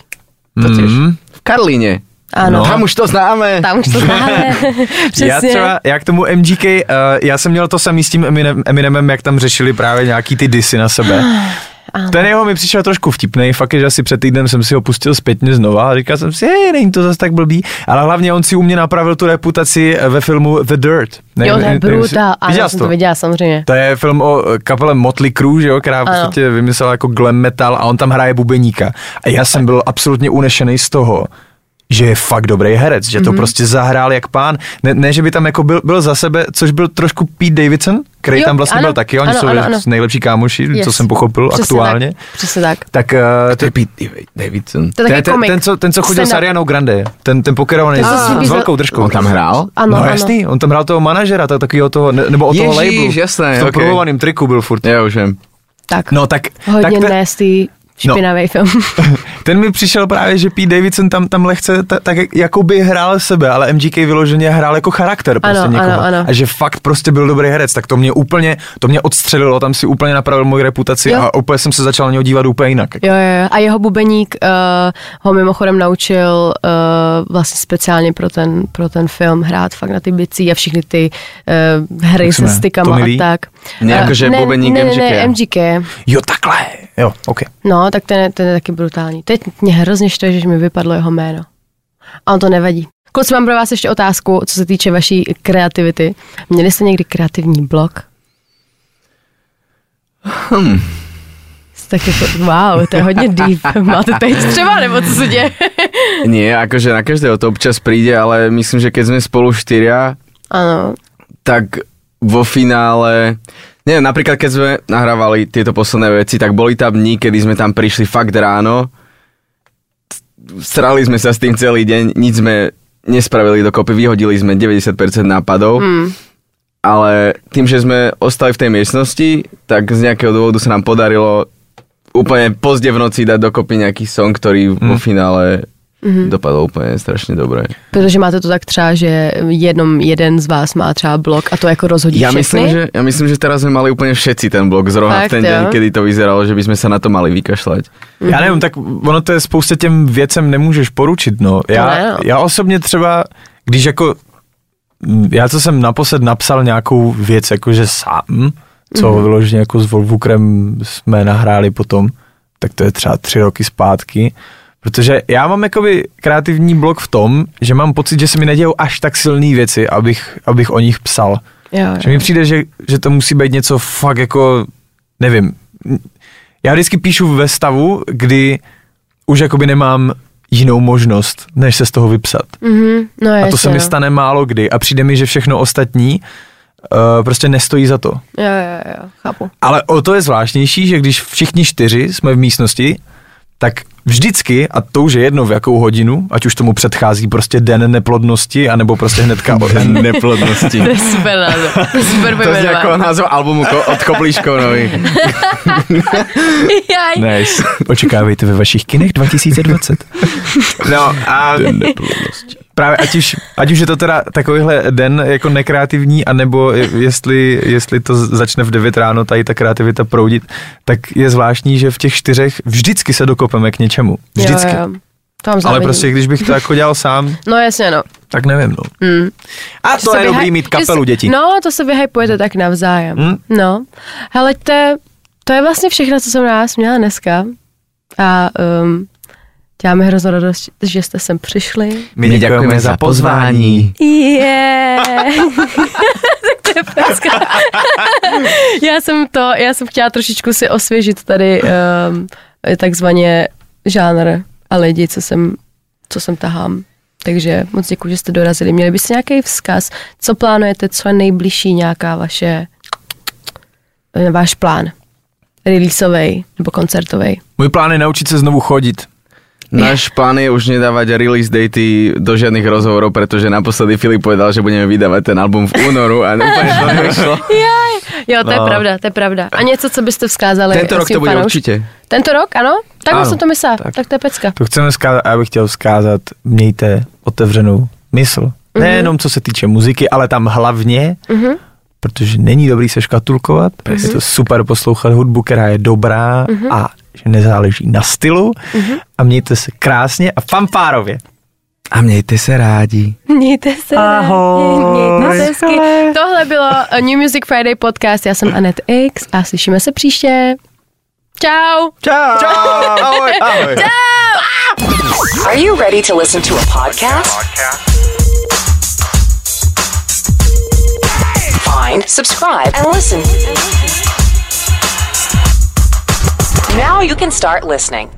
To tiež. Mhm. V Karlíne. Ano, Tam už to známe. tam už to známe. Přesně. Já třeba, já k tomu MGK, uh, já jsem měl to samý s tím Eminem, Eminemem, jak tam řešili právě nějaký ty disy na sebe. Ten jeho mi přišel trošku vtipný, fakt je, že asi před týdnem jsem si ho pustil zpětně znova a říkal jsem si, hej, není to zase tak blbý, ale hlavně on si u mě napravil tu reputaci ve filmu The Dirt. Ne, Jo, to je brutál. Ano, já jsem to viděla samozřejmě. To je film o eh, kapele Motley Crue, že jo, která v Ano. podstatě vymyslela jako glam metal a on tam hraje bubeníka. A já jsem byl absolutně unešený z toho, že je fakt dobrý herec, že to Mhm. prostě zahrál jak pán. Ne, ne že by tam jako byl, byl za sebe, což byl trošku Pete Davidson, který Jo, tam vlastně ano, byl taky, oni ano, jsou ano, ano. nejlepší kámoši, co Yes. jsem pochopil Přesně aktuálně. Tak, přesně tak. Tak uh, To je Pete Davidson. To je ten, ten, komik. ten, co, ten, co chodil s. Arianou Grande, ten, ten pokerovaný co s, s velkou držkou. On tam hrál? Ano, no ano. jasný, on tam hrál toho manažera, tak, takového toho, ne- nebo od toho Ježíš, labelu. jasné, v tom ok. pruhovaném triku byl furt. Ja už viem. Tak, No tak, hodně tak nasty, špinavý film. ten mi přišel právě, že Pete Davidson tam, tam lehce ta, tak jak- jako by hrál sebe, ale MGK vyloženě hrál jako charakter prostě Ano, někoho. ano, ano. A že fakt prostě byl dobrý herec, tak to mě úplně, to mě odstřelilo, tam si úplně napravil moji reputaci Jo. a úplně jsem se začal na něho dívat úplně jinak. Jo, jo, jo. A jeho bubeník uh, ho mimochodem naučil uh, vlastně speciálně pro ten, pro ten film hrát fakt na ty bicí a všechny ty uh, hry se stykama a tak. Ne, jakože ne, bubeník ne, ne, MGK. Ne, MGK. Jo, takhle. Jo, ok. No, tak ten, je- ten je taky brutální. Teď mě hrozně štve, že mi vypadlo jeho jméno. A on to nevadí. Kluci, mám pro vás ještě otázku, co se týče vaší kreativity. Měli jste někdy kreativní blok? Hm. Tak jako, wow, to je hodně deep. Máte teď třeba, nebo co se děje? Nie, akože na každého to občas príde, ale myslím, že keď sme spolu štyria, Ano, tak vo finále, neviem, napríklad keď sme nahrávali tieto posledné veci, tak boli tam dní, kedy sme tam prišli fakt ráno, strali sme sa s tým celý deň, nič sme nespravili dokopy, vyhodili sme 90% nápadov, mm, ale tým, že sme ostali v tej miestnosti, tak z nejakého dôvodu sa nám podarilo úplne pozde v noci dať dokopy nejaký song, ktorý vo finále dopadol úplne strašne dobre. protože máte to tak třeba, že jenom jeden z vás má třeba blok a to jako rozhodí Ja všechny? myslím, že, ja myslím, že teraz sme mali úplne všetci ten blok zrovna Fakt, v ten jo? deň, kedy to vyzeralo, že by sme sa na to mali vykašľať. Mhm. Já nevím, tak ono to je spoustě těm věcem nemůžeš poručit, no. ne, Já, no. já osobně třeba, když jako, já co jsem naposled napsal nějakou věc, jakože sám, co Mhm. vyloženě jako s Volvukrem jsme nahráli potom, tak to je třeba tři roky zpátky, protože já mám jakoby kreativní blok v tom, že mám pocit, že se mi nedějou až tak silné věci, abych, abych o nich psal. Jo, Že mi jo. přijde, že, že to musí být něco fakt jako, nevím. Já vždycky píšu ve stavu, kdy už jakoby nemám jinou možnost, než se z toho vypsat. Mhm, no A to jasně, se mi no. stane málo kdy a přijde mi, že všechno ostatní uh, prostě nestojí za to. Jo, jo, jo, chápu. Ale o to je zvláštnější, že když všichni čtyři jsme v místnosti, tak vždycky, a to už je jedno v jakou hodinu, ať už tomu předchází prostě den neplodnosti, anebo prostě hnedka o den neplodnosti. To je super název. To je super To je jako názov albumu ko- od Koplíškovnovi. Jaj. Nice. Očekávejte ve vašich kinech 2020. No a právě ať už, ať už je to teda takovýhle den jako nekreativní, anebo jestli, jestli to začne v 9 ráno tady ta kreativita proudit, tak je zvláštní, že v těch čtyřech vždycky se dokopeme k něčemu. Vždycky. Jo, jo. To mám Ale prostě, když bych to jako dělal sám, No jasně, no. tak nevím, no. Mm. A to se je dobrý mít kapelu se- dětí. No, to se vyhypujete tak navzájem. Hm? No. Hele, to, je- to je vlastně všechno, co jsem na vás měla dneska. A um, děláme hroznou radost, že jste sem přišli. My děkujeme za pozvání. Yeah. tak to je pecka. já jsem to, já jsem chtěla trošičku si osvěžit tady um, takzvaně žánr a lidi, co jsem, co jsem tahám. Takže moc děkuji, že jste dorazili. Měli byste nějaký vzkaz, co plánujete, co je nejbližší nějaká vaše, eh, váš plán? Releaseovej nebo koncertovej? Můj plán je naučit se znovu chodit. Náš plán je už nedávať release daty do žiadnych rozhovorov, pretože naposledy Filip povedal, že budeme vydávať ten album v únoru a úplně to nevyšlo. Jo, to je No. pravda, to je pravda. A něco, co byste vzkázali Tento rok to bude fanouš- určitě. Tento rok, ano? Tak Ano, jsem to myslela, tak. tak. to je pecka. To chceme vzkázat, a já bych chtěl vzkázat, mějte otevřenou mysl. Mhm. Nejenom co se týče muziky, ale tam hlavně, protože není dobrý se škatulkovat, je to super poslouchat hudbu, která je dobrá Mhm. a že nezáleží na stylu a mějte se krásně a fanfárově. A mějte se rádi. Mějte se Ahoj. Mějte se hezky. Tohle bylo New Music Friday podcast, já jsem Anet X a slyšíme se příště. Čau. Čau. Čau. Ahoj. Ahoj. Are you ready to listen to a podcast? Find, subscribe, and listen. Now you can start listening.